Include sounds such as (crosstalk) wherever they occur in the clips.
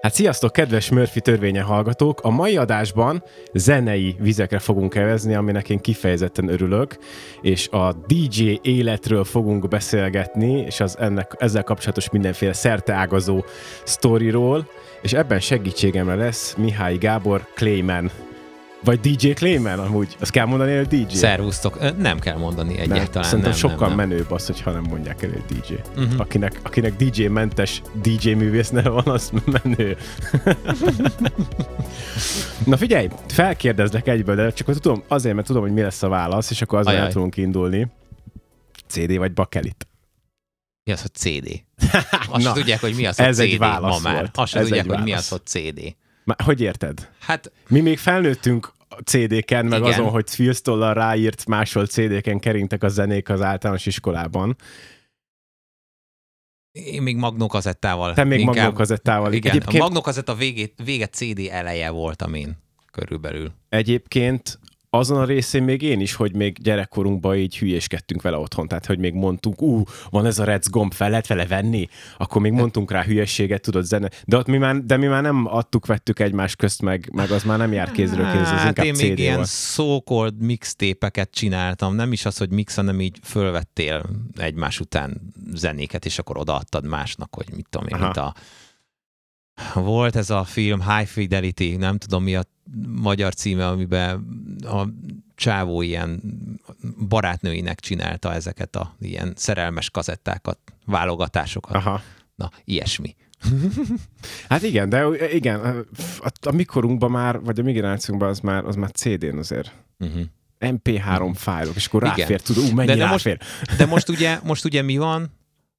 Hát sziasztok, kedves Murphy törvénye hallgatók! A mai adásban zenei vizekre fogunk kevezni, aminek én kifejezetten örülök, és a DJ életről fogunk beszélgetni, és az ennek, ezzel kapcsolatos mindenféle szerteágazó sztoriról, és ebben segítségemre lesz Mihály Gábor Clayman. Vagy DJ Clayman amúgy. Azt kell mondani, hogy DJ? Szervusztok. Nem kell mondani egyáltalán. Nem, Szerintem nem, sokkal nem, nem. menőbb az, hogyha nem mondják el, hogy DJ. Mhm. Uh-huh. Akinek, akinek DJ-mentes DJ művész neve van, az menő. Na figyelj, felkérdezlek egyből, de csak hogy tudom, azért, mert tudom, hogy mi lesz a válasz, és akkor azon el tudunk indulni. CD vagy bakelit? Mi az, hogy CD? (laughs) Azt Na, tudják, hogy mi az, hogy ez CD egy válasz ma már. Azt tudják, hogy mi az, hogy CD. Már, hogy érted? Hát Mi még felnőttünk CD-ken, meg Igen. azon, hogy Filztollal ráírt másolt CD-ken keringtek a zenék az általános iskolában. én még magnókazettával. Te még inkább- magnókazettával. Igen, Egyébként- a magnókazetta végét, vége CD eleje voltam én körülbelül. Egyébként azon a részén még én is, hogy még gyerekkorunkban így hülyéskedtünk vele otthon, tehát hogy még mondtunk, ú, van ez a rec gomb, fel lehet vele venni, akkor még mondtunk rá hülyességet, tudod, zene. De, ott mi már, de mi már nem adtuk, vettük egymás közt, meg, meg az már nem jár kézről kézre, az hát én még ilyen volt. so-called mixtépeket csináltam. Nem is az, hogy mix, hanem így fölvettél egymás után zenéket, és akkor odaadtad másnak, hogy mit tudom én, Aha. mint a volt ez a film High Fidelity, nem tudom mi a magyar címe, amiben a csávó ilyen barátnőinek csinálta ezeket a ilyen szerelmes kazettákat, válogatásokat. Aha. Na, ilyesmi. (laughs) Hát igen, de igen, a, a mikorunkban már, vagy a mi generációnkban az már, az már CD-n azért. Uh-huh. MP3 fájlok, és akkor ráfér, tudod, ú, mennyi De- de most- ráfér. De most ugye, most ugye mi van?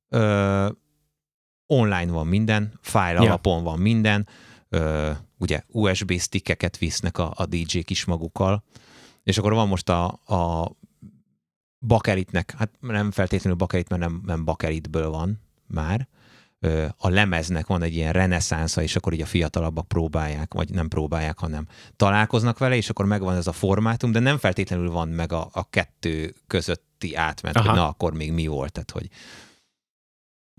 Ö, online van minden, fájl Ja. alapon van minden, ö, ugye USB stickeket visznek a, a DJ-k is magukkal, és akkor van most a, a bakeritnek, hát nem feltétlenül bakerit, mert nem, nem bakeritből van már, Ö, a lemeznek van egy ilyen reneszánsza, és akkor így a fiatalabbak próbálják, vagy nem próbálják, hanem találkoznak vele, és akkor megvan ez a formátum, de nem feltétlenül van meg a, a kettő közötti átment, Aha. hogy na, akkor még mi volt, tehát hogy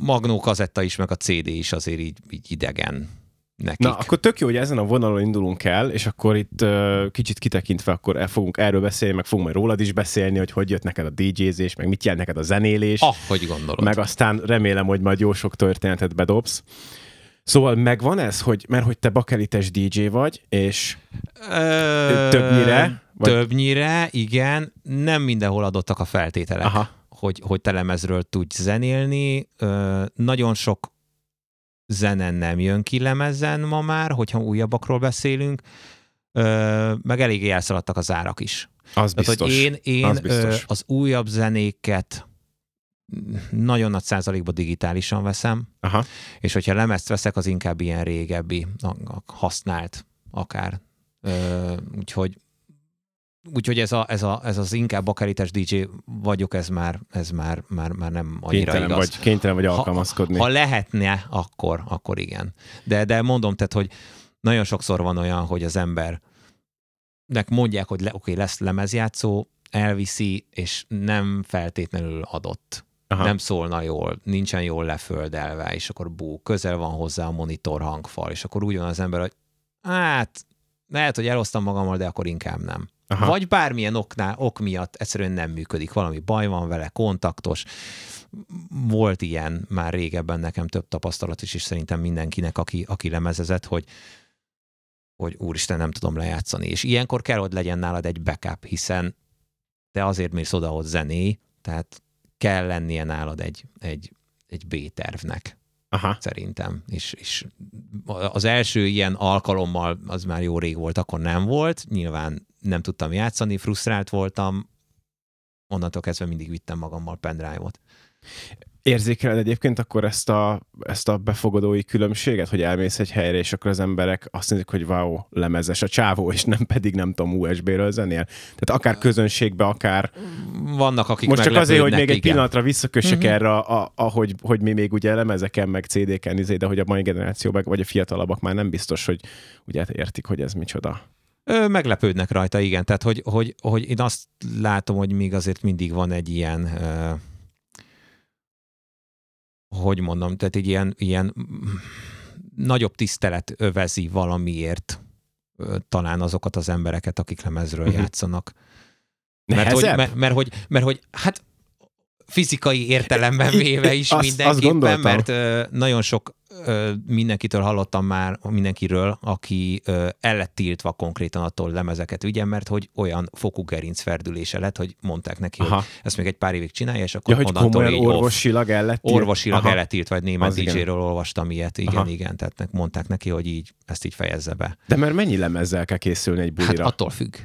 magnó kazetta is, meg a CD is azért így, így idegen nekik. Na, akkor tök jó, hogy ezen a vonalon indulunk el, és akkor itt uh, kicsit kitekintve, akkor el fogunk erről beszélni, meg fogunk majd rólad is beszélni, hogy hogy jött neked a DJ-zés, meg mit jelent neked a zenélés, Ah, hogy gondolod. meg aztán remélem, hogy majd jó sok történetet bedobsz. Szóval megvan ez, hogy mert hogy te bakelites DJ vagy, és többnyire, vagy- Többnyire, igen. Nem mindenhol adottak a feltételek. aha, hogy, hogy te lemezről tudj zenélni. Nagyon sok zene nem jön ki lemezen ma már, hogyha újabbakról beszélünk, meg eléggé elszaladtak az árak is. az Tehát, biztos. hogy én, én az biztos. az újabb zenéket nagyon nagy százalékban digitálisan veszem, Aha. és hogyha lemezt veszek, az inkább ilyen régebbi, használt akár. Úgyhogy Úgyhogy ez, a, ez, a, ez az inkább bakarites DJ vagyok, ez már, ez már, már, már nem annyira Kénytelen igaz. vagy, kénytelen vagy alkalmazkodni. Ha, ha lehetne, akkor, akkor igen. De, de mondom, tehát, hogy nagyon sokszor van olyan, hogy az embernek mondják, hogy le, oké, lesz lemezjátszó, elviszi, és nem feltétlenül adott. Aha. Nem szólna jól, nincsen jól leföldelve, és akkor bú, közel van hozzá a monitor hangfal, és akkor úgy van az ember, hogy hát lehet, hogy elosztam magammal, de akkor inkább nem. Aha. Vagy bármilyen oknál, ok miatt egyszerűen nem működik, valami baj van vele, kontaktos. Volt ilyen már régebben nekem több tapasztalat is, és szerintem mindenkinek, aki, aki lemezezett, hogy hogy úristen, nem tudom lejátszani. És ilyenkor kell, hogy legyen nálad egy backup, hiszen te azért mész oda, hogy zené, tehát kell lennie nálad egy, egy, egy B-tervnek Aha. szerintem. És, és az első ilyen alkalommal, az már jó rég volt, akkor nem volt. Nyilván nem tudtam játszani, frusztrált voltam. Onnantól kezdve mindig vittem magammal pendrive-ot. Érzékeled egyébként akkor ezt a, ezt a befogadói különbséget, hogy elmész egy helyre, és akkor az emberek azt mondják, hogy wow, lemezes a csávó, és nem pedig nem tudom, USB-ről zenél. Tehát akár közönségbe, akár... Vannak, akik Most csak azért, hogy még egy igen. pillanatra visszakössek uh-huh. erre, a, a, ahogy hogy mi még ugye lemezeken, meg CD-ken, izé, de hogy a mai generáció, meg, vagy a fiatalabbak már nem biztos, hogy ugye értik, hogy ez micsoda. Ö, meglepődnek rajta, igen. Tehát, hogy, hogy, hogy én azt látom, hogy még azért mindig van egy ilyen, ö, hogy mondom, tehát egy ilyen, ilyen mm, nagyobb tisztelet övezi valamiért talán azokat az embereket, akik lemezről uh-huh. játszanak. Mert hogy, mert, mert, hogy, mert hogy hát fizikai értelemben véve is azt, mindenképpen, azt mert ö, nagyon sok mindenkitől hallottam már, mindenkiről, aki el lett tiltva konkrétan attól lemezeket vigyen, mert hogy olyan fokú gerinc ferdülése lett, hogy mondták neki, Aha. hogy ezt még egy pár évig csinálja, és akkor ja, hogy komolyan orvosilag el lett Orvosilag el lett tiltva, vagy német DJ-ről olvastam ilyet, igen, Aha. igen, tehát mondták neki, hogy így ezt így fejezze be. De mert mennyi lemezzel kell készülni egy bulira? Hát attól függ.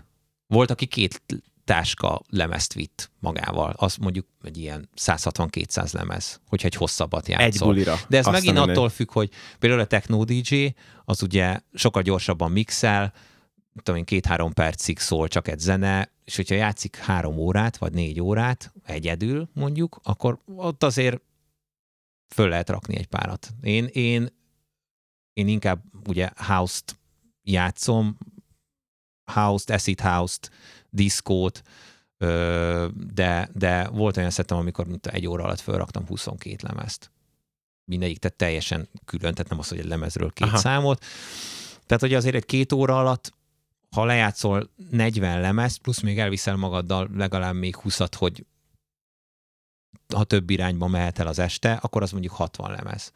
Volt, aki két táska lemezt vitt magával. Az mondjuk egy ilyen 160-200 lemez, hogyha egy hosszabbat játszol. Egy bulira. De ez megint attól függ, hogy például a Techno DJ, az ugye sokkal gyorsabban mixel, tudom én, két-három percig szól csak egy zene, és hogyha játszik három órát, vagy négy órát egyedül mondjuk, akkor ott azért föl lehet rakni egy párat. Én, én, én inkább ugye house-t játszom, house-t, acid house-t, diszkót, de, de volt olyan szettem, amikor mint egy óra alatt felraktam 22 lemezt. Mindegyik, tehát teljesen külön, tehát nem az, hogy egy lemezről két Aha. számot. Tehát, hogy azért egy két óra alatt, ha lejátszol 40 lemezt, plusz még elviszel magaddal legalább még 20 hogy ha több irányba mehet el az este, akkor az mondjuk 60 lemez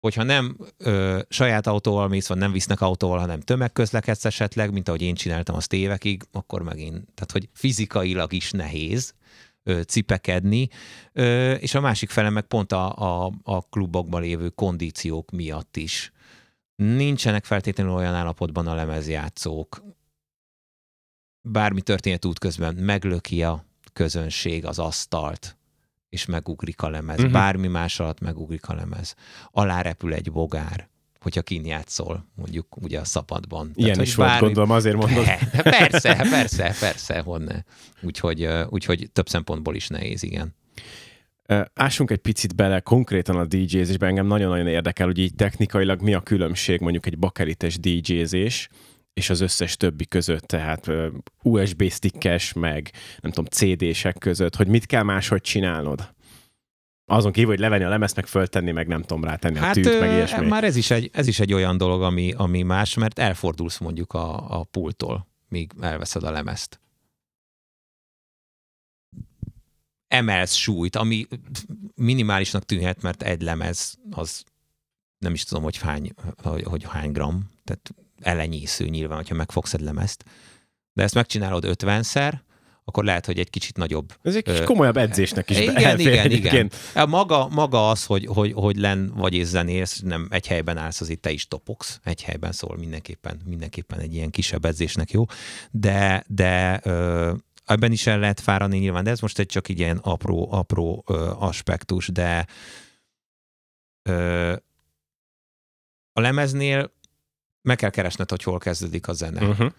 hogyha nem ö, saját autóval mész, vagy nem visznek autóval, hanem tömegközlekedsz esetleg, mint ahogy én csináltam azt évekig, akkor megint, tehát hogy fizikailag is nehéz ö, cipekedni, ö, és a másik fele meg pont a, a, a klubokban lévő kondíciók miatt is. Nincsenek feltétlenül olyan állapotban a lemezjátszók. Bármi történet útközben meglöki a közönség az asztalt, és megugrik a lemez. Uh-huh. Bármi más alatt megugrik a lemez. Alá repül egy bogár, hogyha kin játszol, mondjuk ugye a szabadban. Ilyen Tehát, is volt, bármi... gondolom, azért mondod. (laughs) Persze, persze, persze, honne. Úgyhogy, úgyhogy több szempontból is nehéz, igen. Ássunk egy picit bele konkrétan a DJ-zésbe, engem nagyon-nagyon érdekel, hogy így technikailag mi a különbség mondjuk egy bakerites DJ-zés, és az összes többi között, tehát USB stickes, meg nem tudom, CD-sek között, hogy mit kell máshogy csinálnod? Azon kívül, hogy levenni a lemezt, meg föltenni, meg nem tudom, rátenni hát, a tűt, meg ilyesmi. Már ez is egy, ez is egy olyan dolog, ami, ami más, mert elfordulsz mondjuk a, a pulttól, míg elveszed a lemezt. Emelsz súlyt, ami minimálisnak tűnhet, mert egy lemez az nem is tudom, hogy hány, hogy, hogy hány gram, tehát elenyésző nyilván, hogyha megfogsz egy lemezt. De ezt megcsinálod 50-szer, akkor lehet, hogy egy kicsit nagyobb. Ez egy kis komolyabb edzésnek is Igen, igen, igen. Maga, maga az, hogy, hogy, hogy len vagy és zenész, nem egy helyben állsz, az itt te is topogsz, egy helyben szól mindenképpen, mindenképpen egy ilyen kisebb edzésnek jó, de, de ö, ebben is el lehet fáradni nyilván, de ez most egy csak egy ilyen apró, apró ö, aspektus, de ö, a lemeznél meg kell keresned, hogy hol kezdődik a zene. Uh-huh.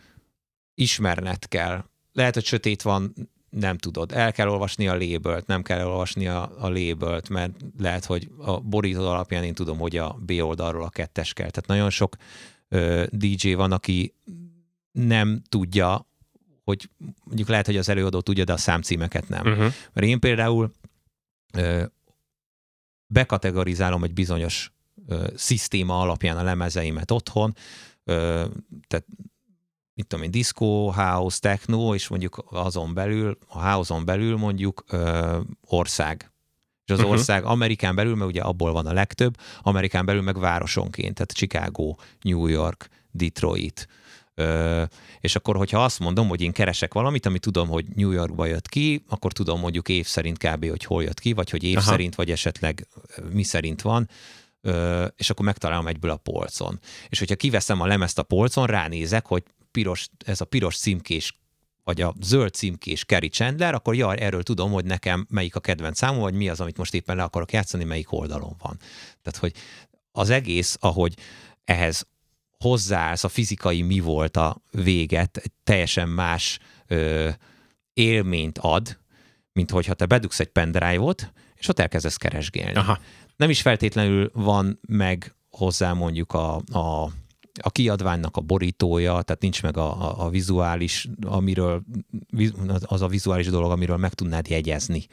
Ismerned kell. Lehet, hogy sötét van, nem tudod. El kell olvasni a lébölt, nem kell olvasni a, a lébölt, mert lehet, hogy a borító alapján én tudom, hogy a B oldalról a kettes kell. Tehát nagyon sok ö, DJ van, aki nem tudja, hogy mondjuk lehet, hogy az előadó tudja, de a számcímeket nem. Uh-huh. Mert én például ö, bekategorizálom egy bizonyos ö, szisztéma alapján a lemezeimet otthon, ö, tehát mit tudom én, disco, house, techno, és mondjuk azon belül, a house-on belül mondjuk ö, ország. És az uh-huh. ország Amerikán belül, mert ugye abból van a legtöbb, Amerikán belül meg városonként, tehát Chicago, New York, Detroit, Ö, és akkor, hogyha azt mondom, hogy én keresek valamit, ami tudom, hogy New Yorkba jött ki, akkor tudom mondjuk év szerint kb. hogy hol jött ki, vagy hogy év Aha. szerint, vagy esetleg mi szerint van és akkor megtalálom egyből a polcon. És hogyha kiveszem a lemezt a polcon, ránézek, hogy piros, ez a piros címkés vagy a zöld címkés Kerry Chandler, akkor jaj, erről tudom, hogy nekem melyik a kedvenc számom, vagy mi az, amit most éppen le akarok játszani, melyik oldalon van. Tehát, hogy az egész, ahogy ehhez hozzáállsz, a fizikai mi volt a véget, egy teljesen más ö, élményt ad, mint hogyha te bedugsz egy pendrive-ot, és ott elkezdesz keresgélni. Aha nem is feltétlenül van meg hozzá mondjuk a, a, a kiadványnak a borítója, tehát nincs meg a, a, a vizuális, amiről, az a vizuális dolog, amiről meg tudnád jegyezni,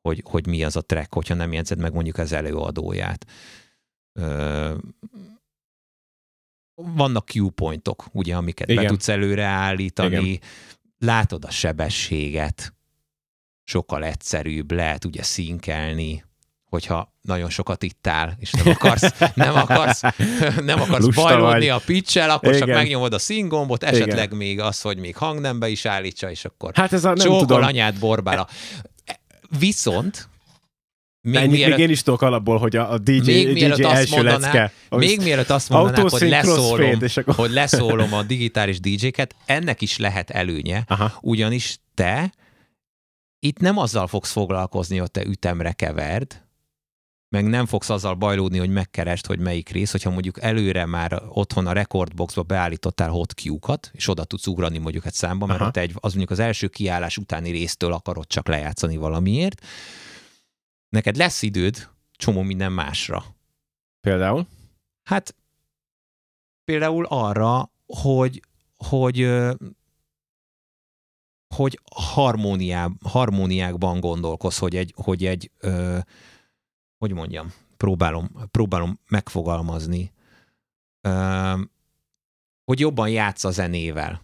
hogy, hogy mi az a track, hogyha nem jegyzed meg mondjuk az előadóját. ö, vannak cue pointok, ugye, amiket Igen. be tudsz előre állítani, Igen. látod a sebességet, sokkal egyszerűbb, lehet ugye szinkelni, hogyha nagyon sokat ittál, és nem akarsz, nem akarsz, (laughs) nem akarsz bajlódni a pitch akkor Igen. csak megnyomod a színgombot, esetleg Igen. még az, hogy még hangnembe is állítsa, és akkor hát ez a, nem tudom. anyát borbála. Viszont még, Ennyi, mielőtt, még én is tudok alapból, hogy a, a DJ, még DJ első mondaná, lecke. Még mielőtt azt mondanák, hogy leszólom, akkor... hogy leszólom a digitális DJ-ket, ennek is lehet előnye, Aha. ugyanis te itt nem azzal fogsz foglalkozni, hogy te ütemre keverd, meg nem fogsz azzal bajlódni, hogy megkeresd, hogy melyik rész, hogyha mondjuk előre már otthon a rekordboxba beállítottál hot kat és oda tudsz ugrani mondjuk egy számba, mert te egy, az mondjuk az első kiállás utáni résztől akarod csak lejátszani valamiért, neked lesz időd csomó minden másra. Például? Hát például arra, hogy, hogy hogy harmóniá, harmóniákban gondolkoz, hogy egy, hogy egy ö, hogy mondjam, próbálom, próbálom megfogalmazni, hogy jobban játsz a zenével.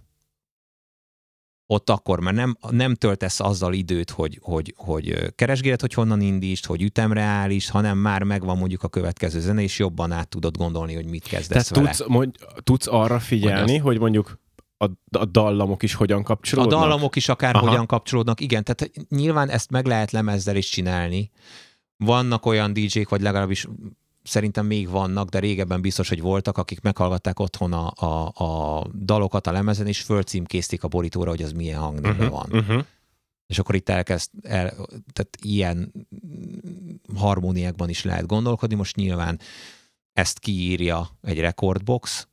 Ott akkor, mert nem, nem töltesz azzal időt, hogy, hogy, hogy keresgéled, hogy honnan indítsd, hogy ütemre állítsd, hanem már megvan mondjuk a következő zene, és jobban át tudod gondolni, hogy mit kezdesz Tehát vele. Tudsz, mondj, tudsz arra figyelni, hogy, hogy mondjuk a, a dallamok is hogyan kapcsolódnak? A dallamok is akár Aha. hogyan kapcsolódnak, igen. Tehát nyilván ezt meg lehet lemezzel is csinálni. Vannak olyan DJ-k, vagy legalábbis szerintem még vannak, de régebben biztos, hogy voltak, akik meghallgatták otthon a, a, a dalokat a lemezen, és fölcímkézték a borítóra, hogy az milyen hangnemben uh-huh, van. Uh-huh. És akkor itt elkezd, el, tehát ilyen harmóniákban is lehet gondolkodni. Most nyilván ezt kiírja egy recordbox,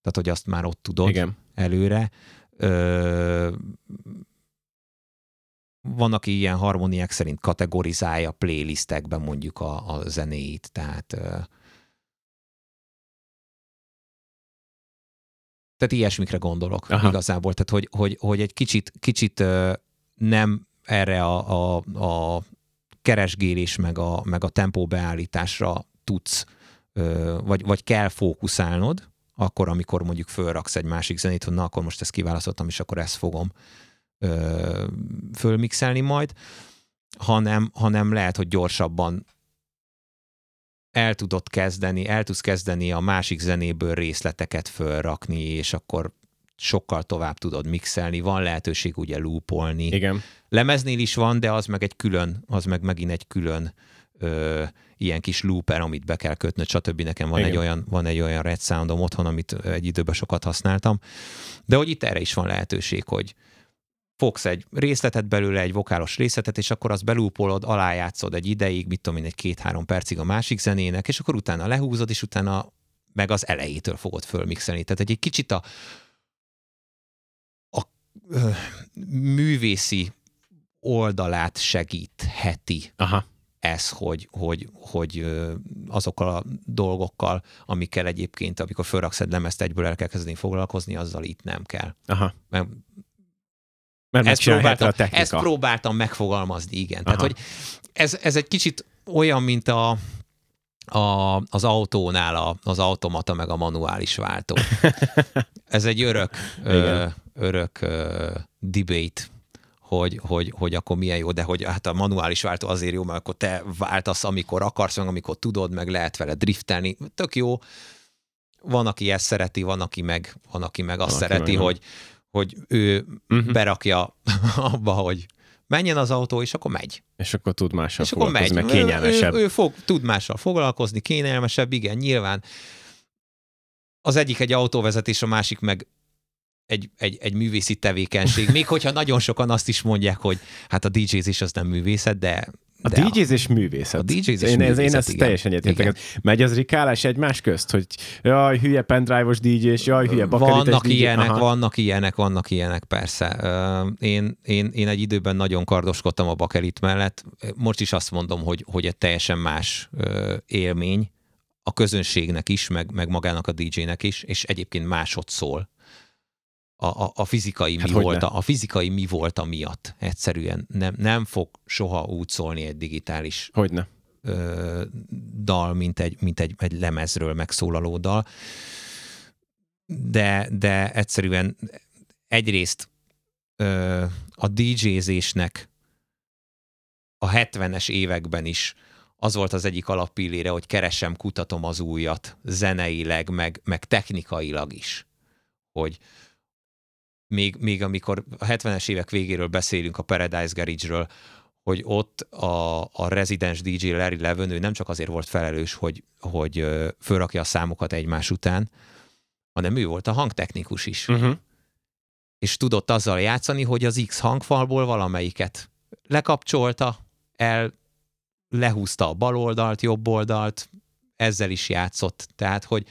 tehát hogy azt már ott tudod. Igen előre. Ö, van, aki ilyen harmóniák szerint kategorizálja playlistekben mondjuk a, a zenéit, tehát tehát ilyesmikre gondolok Aha. igazából, tehát hogy, hogy, hogy egy kicsit, kicsit nem erre a, a, a keresgélés meg a, meg a tempóbeállításra tudsz, ö, vagy, vagy kell fókuszálnod, akkor, amikor mondjuk fölraksz egy másik zenét, hogy na, akkor most ezt kiválasztottam, és akkor ezt fogom ö, fölmixelni majd, hanem, hanem lehet, hogy gyorsabban el tudod kezdeni, el tudsz kezdeni a másik zenéből részleteket fölrakni, és akkor sokkal tovább tudod mixelni, van lehetőség ugye loopolni. Igen. Lemeznél is van, de az meg egy külön, az meg megint egy külön ö, ilyen kis looper, amit be kell kötni, stb. Nekem van egy, olyan, van egy olyan red soundom otthon, amit egy időben sokat használtam. De hogy itt erre is van lehetőség, hogy fogsz egy részletet belőle, egy vokálos részletet, és akkor azt belúpolod, alájátszod egy ideig, mit tudom én, egy két-három percig a másik zenének, és akkor utána lehúzod, és utána meg az elejétől fogod fölmixelni. Tehát egy, egy kicsit a, a ö, művészi oldalát segítheti Aha ez, hogy, hogy, hogy azokkal a dolgokkal, amikkel egyébként, amikor felraksz egy lemezt, egyből el kell kezdeni foglalkozni, azzal itt nem kell. Aha. Mert mert ezt próbáltam, a ezt próbáltam megfogalmazni, igen. Aha. Tehát, hogy ez, ez egy kicsit olyan, mint a, a, az autónál a, az automata meg a manuális váltó. (laughs) ez egy örök, ö, örök ö, debate hogy, hogy, hogy akkor milyen jó, de hogy hát a manuális váltó azért jó, mert akkor te váltasz, amikor akarsz, meg amikor tudod, meg lehet vele driftelni. Tök jó. Van, aki ezt szereti, van, aki meg, van, aki meg azt van, szereti, meg hogy, hogy ő uh-huh. berakja (laughs) abba, hogy menjen az autó, és akkor megy. És akkor tud mással és foglalkozni, akkor megy. meg kényelmesebb. Ő, ő, ő fog, tud mással foglalkozni, kényelmesebb, igen, nyilván. Az egyik egy autóvezetés, a másik meg egy, egy, egy művészi tevékenység, még hogyha nagyon sokan azt is mondják, hogy hát a DJzés az nem művészet, de a DJzés művészet. A DJzés én, művészet, én ezt igen. teljesen egyetértek. Megy az rikálás egymás közt, hogy jaj, hülye pendrive-os DJ-s, jaj, hülye bakerites Vannak DJ. ilyenek, Aha. vannak ilyenek, vannak ilyenek, persze. Én, én, én egy időben nagyon kardoskodtam a bakelit mellett. Most is azt mondom, hogy, hogy egy teljesen más élmény a közönségnek is, meg, meg magának a DJ-nek is, és egyébként másod szól a, a, a fizikai hát mi volt, a, a fizikai mi volt a miatt. Egyszerűen nem, nem fog soha úgy szólni egy digitális Hogyne. ö, dal, mint, egy, mint egy, egy lemezről megszólaló dal. De, de egyszerűen egyrészt ö, a DJ-zésnek a 70-es években is az volt az egyik alappillére, hogy keresem, kutatom az újat, zeneileg, meg, meg technikailag is. Hogy még, még amikor a 70-es évek végéről beszélünk a Paradise Garage-ről, hogy ott a, a residens DJ Larry Levin, ő nem csak azért volt felelős, hogy, hogy fölrakja a számokat egymás után, hanem ő volt a hangtechnikus is. Uh-huh. És tudott azzal játszani, hogy az X hangfalból valamelyiket lekapcsolta, el lehúzta a bal oldalt, jobb oldalt, ezzel is játszott. Tehát, hogy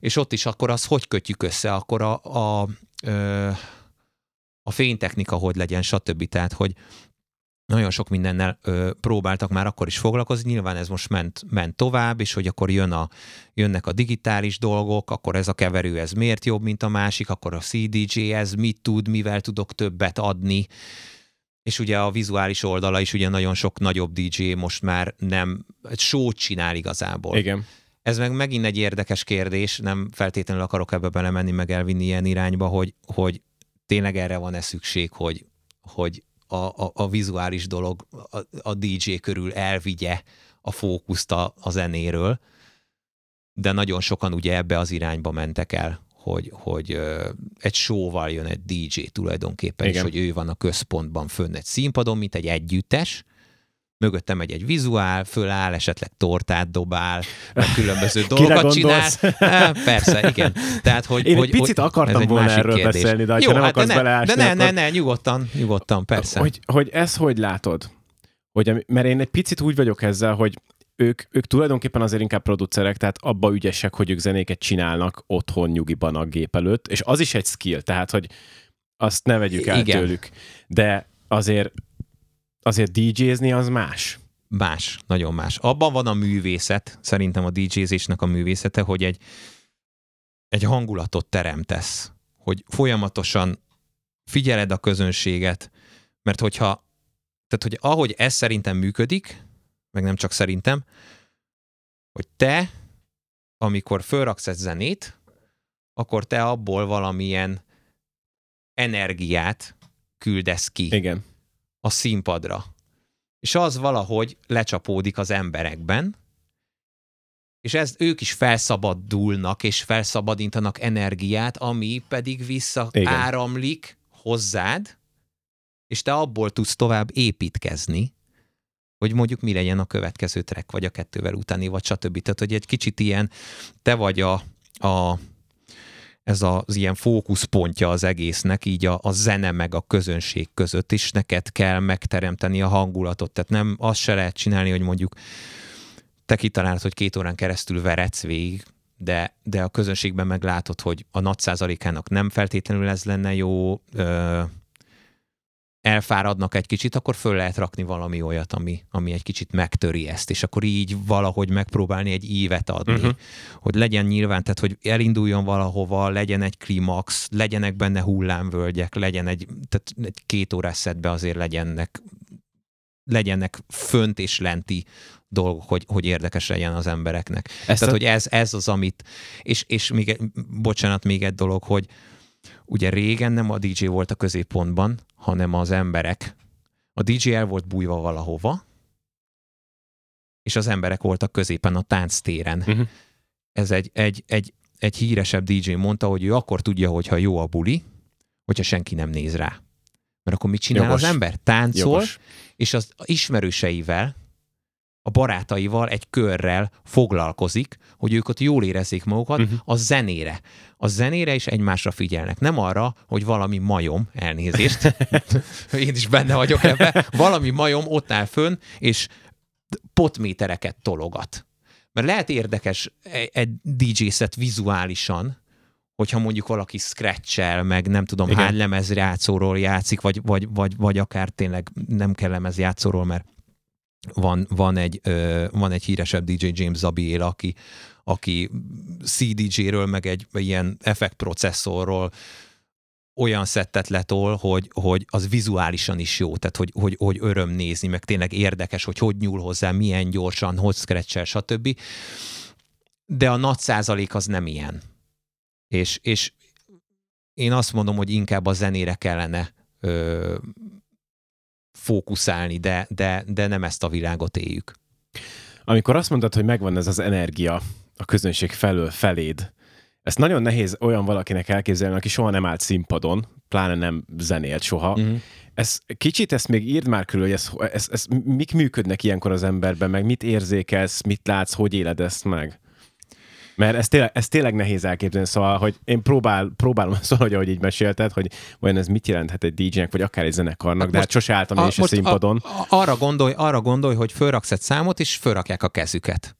és ott is akkor az hogy kötjük össze, akkor a, a, a fénytechnika hogy legyen, stb. Tehát, hogy nagyon sok mindennel ö, próbáltak már akkor is foglalkozni, nyilván ez most ment, ment tovább, és hogy akkor jön a, jönnek a digitális dolgok, akkor ez a keverő, ez miért jobb, mint a másik, akkor a CDJ, ez mit tud, mivel tudok többet adni, és ugye a vizuális oldala is ugye nagyon sok nagyobb DJ most már nem, egy show csinál igazából. Igen. Ez meg megint egy érdekes kérdés, nem feltétlenül akarok ebbe belemenni, meg elvinni ilyen irányba, hogy, hogy tényleg erre van-e szükség, hogy, hogy a, a, a vizuális dolog a, a DJ körül elvigye a fókuszt a, a zenéről, de nagyon sokan ugye ebbe az irányba mentek el, hogy, hogy egy showval jön egy DJ tulajdonképpen, Igen. és hogy ő van a központban fönn egy színpadon, mint egy együttes, mögötte megy egy vizuál, föláll, esetleg tortát dobál, (laughs) meg különböző dolgokat csinál. Há, persze, igen. Tehát, hogy, Én hogy, egy picit hogy, akartam egy volna erről kérdés. beszélni, de Jó, nem hát akarsz de ne, beleásni, de ne, akkor... ne, ne, nyugodtan, nyugodtan, persze. Hogy, hogy ezt hogy látod? Hogy, mert én egy picit úgy vagyok ezzel, hogy ők, ők tulajdonképpen azért inkább producerek, tehát abba ügyesek, hogy ők zenéket csinálnak otthon nyugiban a gép előtt, és az is egy skill, tehát hogy azt ne vegyük el Igen. tőlük. De azért, azért DJ-zni az más. Más, nagyon más. Abban van a művészet, szerintem a DJ-zésnek a művészete, hogy egy, egy hangulatot teremtesz, hogy folyamatosan figyeled a közönséget, mert hogyha, tehát hogy ahogy ez szerintem működik, meg nem csak szerintem, hogy te, amikor fölraksz egy zenét, akkor te abból valamilyen energiát küldesz ki Igen. A színpadra. És az valahogy lecsapódik az emberekben, és ez, ők is felszabadulnak, és felszabadítanak energiát, ami pedig visszaáramlik hozzád, és te abból tudsz tovább építkezni, hogy mondjuk mi legyen a következő track, vagy a kettővel utáni, vagy stb. Tehát, hogy egy kicsit ilyen, te vagy a, a ez az ilyen fókuszpontja az egésznek, így a, a zene meg a közönség között, is neked kell megteremteni a hangulatot. Tehát nem azt se lehet csinálni, hogy mondjuk te kitalálod, hogy két órán keresztül veretsz végig, de, de a közönségben meglátod, hogy a nagy százalékának nem feltétlenül ez lenne jó, ö, elfáradnak egy kicsit, akkor föl lehet rakni valami olyat, ami, ami egy kicsit megtöri ezt, és akkor így valahogy megpróbálni egy ívet adni, uh-huh. hogy legyen nyilván, tehát hogy elinduljon valahova, legyen egy klimax, legyenek benne hullámvölgyek, legyen egy, tehát egy két órás szedbe azért legyenek legyenek fönt és lenti dolgok, hogy, hogy érdekes legyen az embereknek. Ezt Tehát, a... hogy ez, ez az, amit, és, és még, bocsánat, még egy dolog, hogy, ugye régen nem a DJ volt a középpontban, hanem az emberek. A DJ el volt bújva valahova, és az emberek voltak középen a tánctéren. Uh-huh. Ez egy, egy, egy, egy híresebb DJ mondta, hogy ő akkor tudja, hogyha jó a buli, hogyha senki nem néz rá. Mert akkor mit csinál Jogos. az ember? Táncol, Jogos. és az ismerőseivel, a barátaival egy körrel foglalkozik, hogy ők ott jól érezzék magukat uh-huh. a zenére. A zenére is egymásra figyelnek. Nem arra, hogy valami majom, elnézést, (laughs) én is benne vagyok ebben, valami majom ott áll fönn, és potmétereket tologat. Mert lehet érdekes egy DJ set vizuálisan, hogyha mondjuk valaki scratch meg nem tudom Igen. hány lemezjátszóról játszik, vagy, vagy, vagy, vagy akár tényleg nem kell lemezjátszóról, mert van, van, egy, van egy híresebb DJ James Zabiel, aki, aki CDJ-ről, meg egy ilyen effektprocesszorról olyan szettet letol, hogy, hogy az vizuálisan is jó, tehát hogy, hogy, hogy öröm nézni, meg tényleg érdekes, hogy hogy nyúl hozzá, milyen gyorsan, hogy scratchel, stb. De a nagy százalék az nem ilyen. És, és én azt mondom, hogy inkább a zenére kellene ö, fókuszálni, de, de, de nem ezt a világot éljük. Amikor azt mondtad, hogy megvan ez az energia a közönség felől feléd, ezt nagyon nehéz olyan valakinek elképzelni, aki soha nem állt színpadon, pláne nem zenélt soha. Mm. Ez, kicsit ezt még írd már körül, hogy ez, ez, ez, mik működnek ilyenkor az emberben, meg mit érzékelsz, mit látsz, hogy éled ezt meg? Mert ez tényleg, ez tényleg nehéz elképzelni, szóval, hogy én próbál, próbálom azt, (laughs) hogy ahogy így mesélted, hogy vajon ez mit jelenthet egy DJ-nek, vagy akár egy zenekarnak, hát de hát sose álltam én is a, a színpadon. A, a, arra, gondolj, arra gondolj, hogy fölraksz egy számot, és fölrakják a kezüket.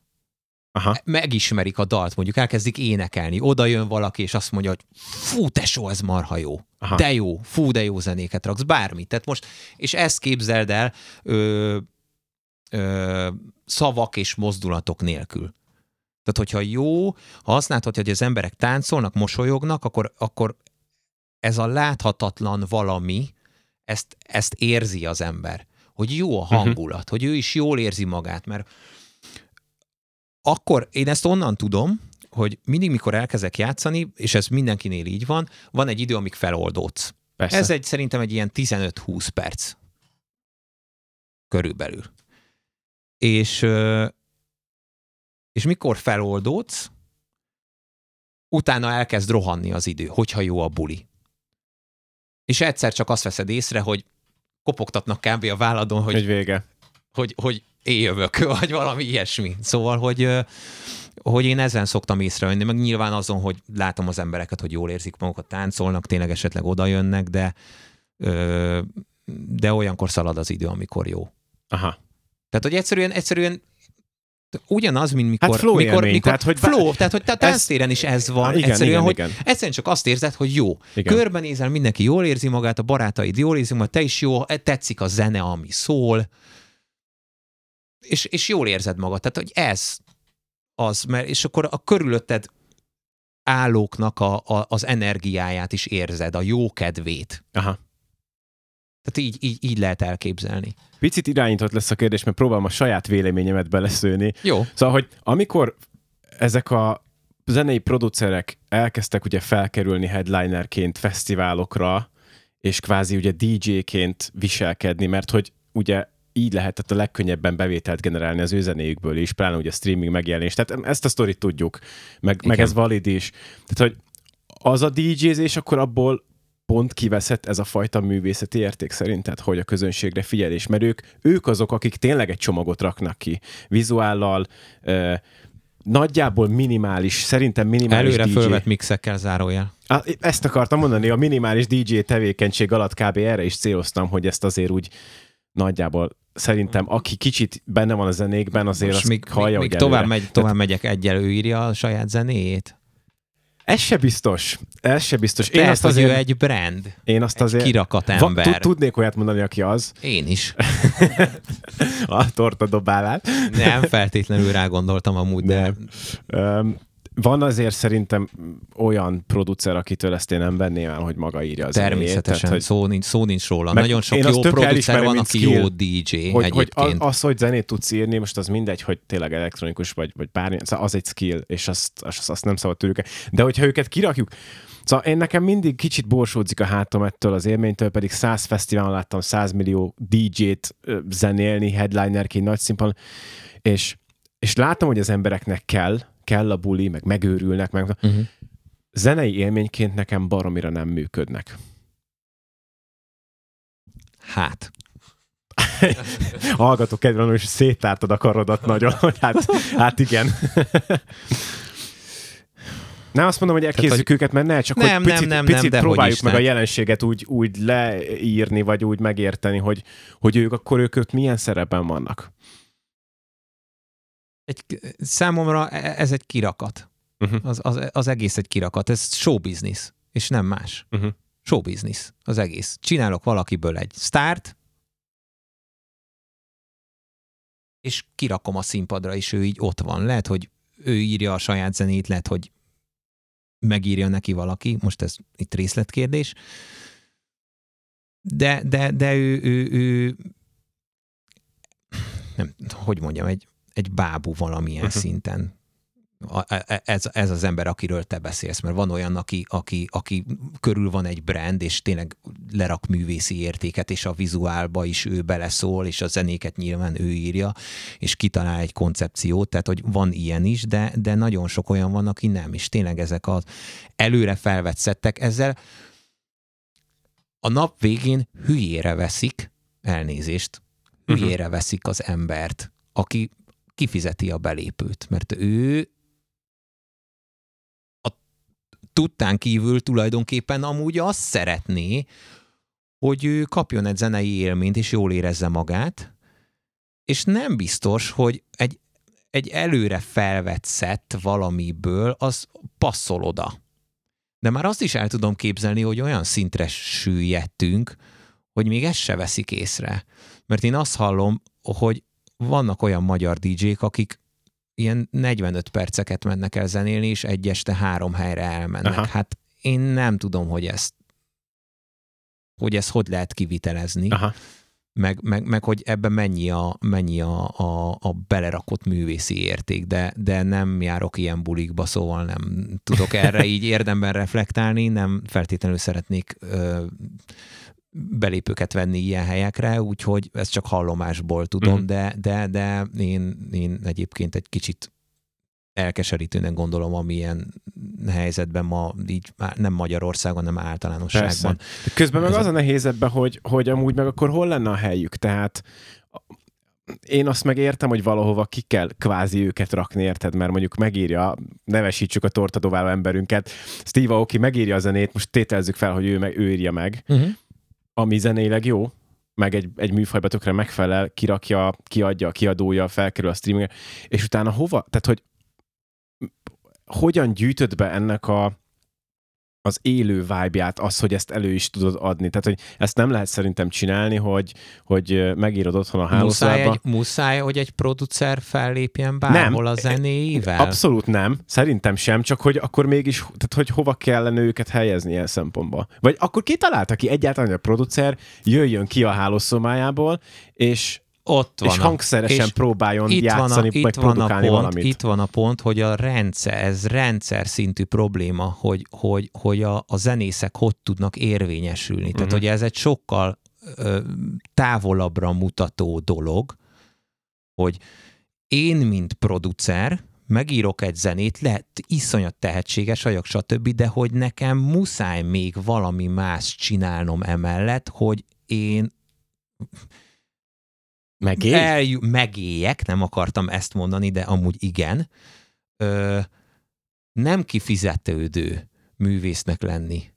Aha. megismerik a dalt, mondjuk elkezdik énekelni, oda jön valaki, és azt mondja, hogy fú, tesó, ez marha jó. Aha. De jó, fú, de jó zenéket raksz, bármit. Tehát most, és ezt képzeld el ö, ö, szavak és mozdulatok nélkül. Tehát, hogyha jó, ha azt látod, hogy az emberek táncolnak, mosolyognak, akkor, akkor ez a láthatatlan valami, ezt, ezt érzi az ember. Hogy jó a mhm. hangulat, uh-huh. hogy ő is jól érzi magát, mert akkor én ezt onnan tudom, hogy mindig, mikor elkezdek játszani, és ez mindenkinél így van, van egy idő, amíg feloldódsz. Persze. Ez egy szerintem egy ilyen 15-20 perc. Körülbelül. És, és mikor feloldódsz, utána elkezd rohanni az idő, hogyha jó a buli. És egyszer csak azt veszed észre, hogy kopogtatnak kb. a válladon, hogy, hogy vége. Hogy, hogy éjövök, (laughs) vagy valami ilyesmi. Szóval, hogy, hogy én ezen szoktam észrevenni, meg nyilván azon, hogy látom az embereket, hogy jól érzik magukat, táncolnak, tényleg esetleg oda jönnek, de, de olyankor szalad az idő, amikor jó. Aha. Tehát, hogy egyszerűen, egyszerűen ugyanaz, mint mikor... Hát flow mikor, élmény, mikor, tehát, hogy flow, tehát, hogy a tánctéren is ez van. Igen, egyszerűen, igen, hogy igen. egyszerűen csak azt érzed, hogy jó. Igen. Körbenézel, mindenki jól érzi magát, a barátaid jól érzi magát, te is jó, tetszik a zene, ami szól, és, és jól érzed magad. Tehát, hogy ez az, mert, és akkor a körülötted állóknak a, a, az energiáját is érzed, a jó kedvét. Aha. Tehát így, így, így lehet elképzelni. Picit irányított lesz a kérdés, mert próbálom a saját véleményemet beleszőni. Jó. Szóval, hogy amikor ezek a zenei producerek elkezdtek ugye felkerülni headlinerként fesztiválokra, és kvázi ugye DJ-ként viselkedni, mert hogy ugye így lehetett a legkönnyebben bevételt generálni az ő zenéjükből is, pláne ugye a streaming megjelenés. Tehát ezt a sztorit tudjuk, meg, meg ez valid is. Tehát, hogy az a DJ-zés, akkor abból pont kiveszett ez a fajta művészeti érték szerinted, hogy a közönségre figyelés, mert ők, ők azok, akik tényleg egy csomagot raknak ki, vizuállal, eh, nagyjából minimális, szerintem minimális Előre DJ. fölvett mixekkel zárójel. Ezt akartam mondani, a minimális DJ tevékenység alatt kb. erre is céloztam, hogy ezt azért úgy nagyjából szerintem aki kicsit benne van a zenékben, azért Most azt még, hallja, még, még tovább, megy, tovább megyek egyel, ő írja a saját zenéjét. Ez se biztos. Ez se biztos. Én azt azért... ő egy brand. Én azt azért... kirakat ember. Va, tudnék olyat mondani, aki az. Én is. (laughs) a torta dobálát. Nem feltétlenül rá gondoltam amúgy, de... de... Um, van azért szerintem olyan producer, akitől ezt én nem venném el, hogy maga írja az Természetesen, tehát, hogy... szó, nincs, szó nincs róla. Nagyon sok jó producer van, aki skill, jó DJ hogy, egyébként. Hogy az, hogy zenét tudsz írni, most az mindegy, hogy tényleg elektronikus vagy, vagy bármi, szóval az egy skill, és azt, azt, azt nem szabad tőlük. De hogyha őket kirakjuk, Szóval én nekem mindig kicsit borsódzik a hátam ettől az élménytől, pedig 100 fesztiválon láttam 100 millió DJ-t zenélni, headlinerként, nagy színpadon, és, és látom, hogy az embereknek kell, kell a buli, meg megőrülnek, meg uh-huh. zenei élményként nekem baromira nem működnek. Hát. (laughs) Hallgatok kedvelem, és széttártad a karodat nagyon, (laughs) hogy hát, hát igen. (laughs) Nem azt mondom, hogy elkézzük őket, mert ne, csak nem, hogy picit, nem, nem, picit nem, próbáljuk meg nem. a jelenséget úgy, úgy leírni, vagy úgy megérteni, hogy, hogy ők akkor ők, ők milyen szerepben vannak egy, számomra e, ez egy kirakat. Uh-huh. Az, az, az egész egy kirakat. Ez show business, és nem más. Uh-huh. Show business, az egész. Csinálok valakiből egy start, és kirakom a színpadra, és ő így ott van. Lehet, hogy ő írja a saját zenét, lehet, hogy megírja neki valaki, most ez itt részletkérdés, de, de, de ő, ő, ő nem, hogy mondjam, egy, egy bábú valamilyen uh-huh. szinten. A, e, e, ez, ez az ember, akiről te beszélsz, mert van olyan, aki, aki, aki körül van egy brand, és tényleg lerak művészi értéket, és a vizuálba is ő beleszól, és a zenéket nyilván ő írja, és kitalál egy koncepciót, tehát hogy van ilyen is, de, de nagyon sok olyan van, aki nem, és tényleg ezek az előre felvett szettek, ezzel a nap végén hülyére veszik, elnézést, hülyére uh-huh. veszik az embert, aki kifizeti a belépőt, mert ő a tudtán kívül tulajdonképpen amúgy azt szeretné, hogy ő kapjon egy zenei élményt, és jól érezze magát, és nem biztos, hogy egy, egy előre felvett szett valamiből az passzol oda. De már azt is el tudom képzelni, hogy olyan szintre süllyedtünk, hogy még ezt se veszik észre. Mert én azt hallom, hogy vannak olyan magyar DJ-k, akik ilyen 45 perceket mennek el zenélni, és egy este három helyre elmennek. Aha. Hát én nem tudom, hogy ezt hogy ezt hogy lehet kivitelezni. Aha. Meg, meg, meg, hogy ebben mennyi a, mennyi a, a, a belerakott művészi érték, de, de nem járok ilyen bulikba, szóval nem tudok erre (laughs) így érdemben reflektálni, nem feltétlenül szeretnék ö, belépőket venni ilyen helyekre, úgyhogy ezt csak hallomásból tudom, mm. de, de, de én, én egyébként egy kicsit elkeserítőnek gondolom, amilyen helyzetben ma így nem Magyarországon, hanem általánosságban. De közben meg az a nehéz ebben, hogy, hogy amúgy meg akkor hol lenne a helyük, tehát én azt megértem, hogy valahova ki kell kvázi őket rakni, érted? Mert mondjuk megírja, nevesítsük a tortadováló emberünket, Steve Aoki megírja a zenét, most tételezzük fel, hogy ő, meg, ő írja meg, uh-huh ami zenéleg jó, meg egy, egy műfajba tökre megfelel, kirakja, kiadja, kiadója, felkerül a streaming és utána hova, tehát hogy hogyan gyűjtöd be ennek a az élő vibe-ját, az, hogy ezt elő is tudod adni. Tehát, hogy ezt nem lehet szerintem csinálni, hogy, hogy megírod otthon a hálózatba. Muszáj, egy, muszáj, hogy egy producer fellépjen bárhol nem, a zenéivel? Abszolút nem. Szerintem sem, csak hogy akkor mégis, tehát hogy hova kellene őket helyezni ilyen szempontból. Vagy akkor ki találta ki egyáltalán, hogy a producer jöjjön ki a hálószomájából, és ott van és hangszeresen és próbáljon itt játszani, van a, itt van a pont, valamit. Itt van a pont, hogy a rendszer, ez rendszer szintű probléma, hogy, hogy, hogy a, a zenészek hogy tudnak érvényesülni. Uh-huh. Tehát, mhm. hogy ez egy sokkal ö, távolabbra mutató dolog, hogy én, mint producer, megírok egy zenét, lehet iszonyat tehetséges vagyok, stb., de hogy nekem muszáj még valami más csinálnom emellett, hogy én Megélj? El, megéljek, nem akartam ezt mondani, de amúgy igen. Ö, nem kifizetődő művésznek lenni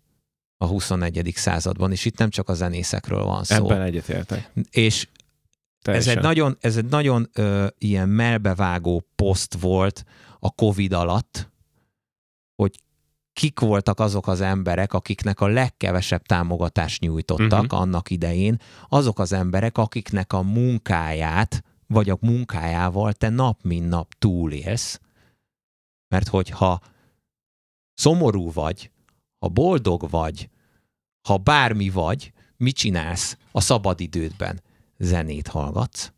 a 21. században, és itt nem csak a zenészekről van szó. Ebben egyetértek. És ez egy nagyon, ez egy nagyon ö, ilyen melbevágó poszt volt a Covid alatt, kik voltak azok az emberek, akiknek a legkevesebb támogatást nyújtottak uh-huh. annak idején, azok az emberek, akiknek a munkáját, vagy a munkájával te nap mint nap túlélsz, mert hogyha szomorú vagy, ha boldog vagy, ha bármi vagy, mit csinálsz a szabadidődben? Zenét hallgatsz,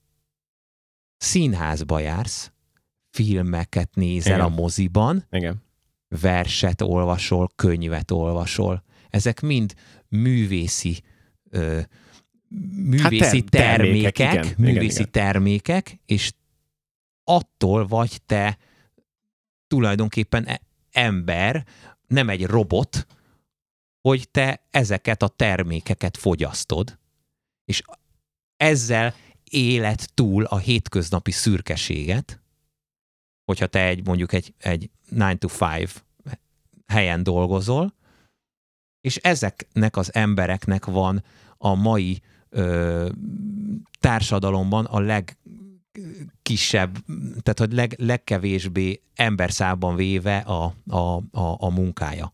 színházba jársz, filmeket nézel Igen. a moziban, Igen verset olvasol, könyvet olvasol. Ezek mind művészi ö, művészi hát ter- termékek, termékek igen, művészi igen, igen. termékek, és attól vagy te tulajdonképpen e- ember, nem egy robot, hogy te ezeket a termékeket fogyasztod, és ezzel élet túl a hétköznapi szürkeséget, hogyha te egy mondjuk egy, egy 9 to 5 helyen dolgozol, és ezeknek az embereknek van a mai ö, társadalomban a legkisebb, tehát a leg, legkevésbé emberszában véve a, a, a, a munkája.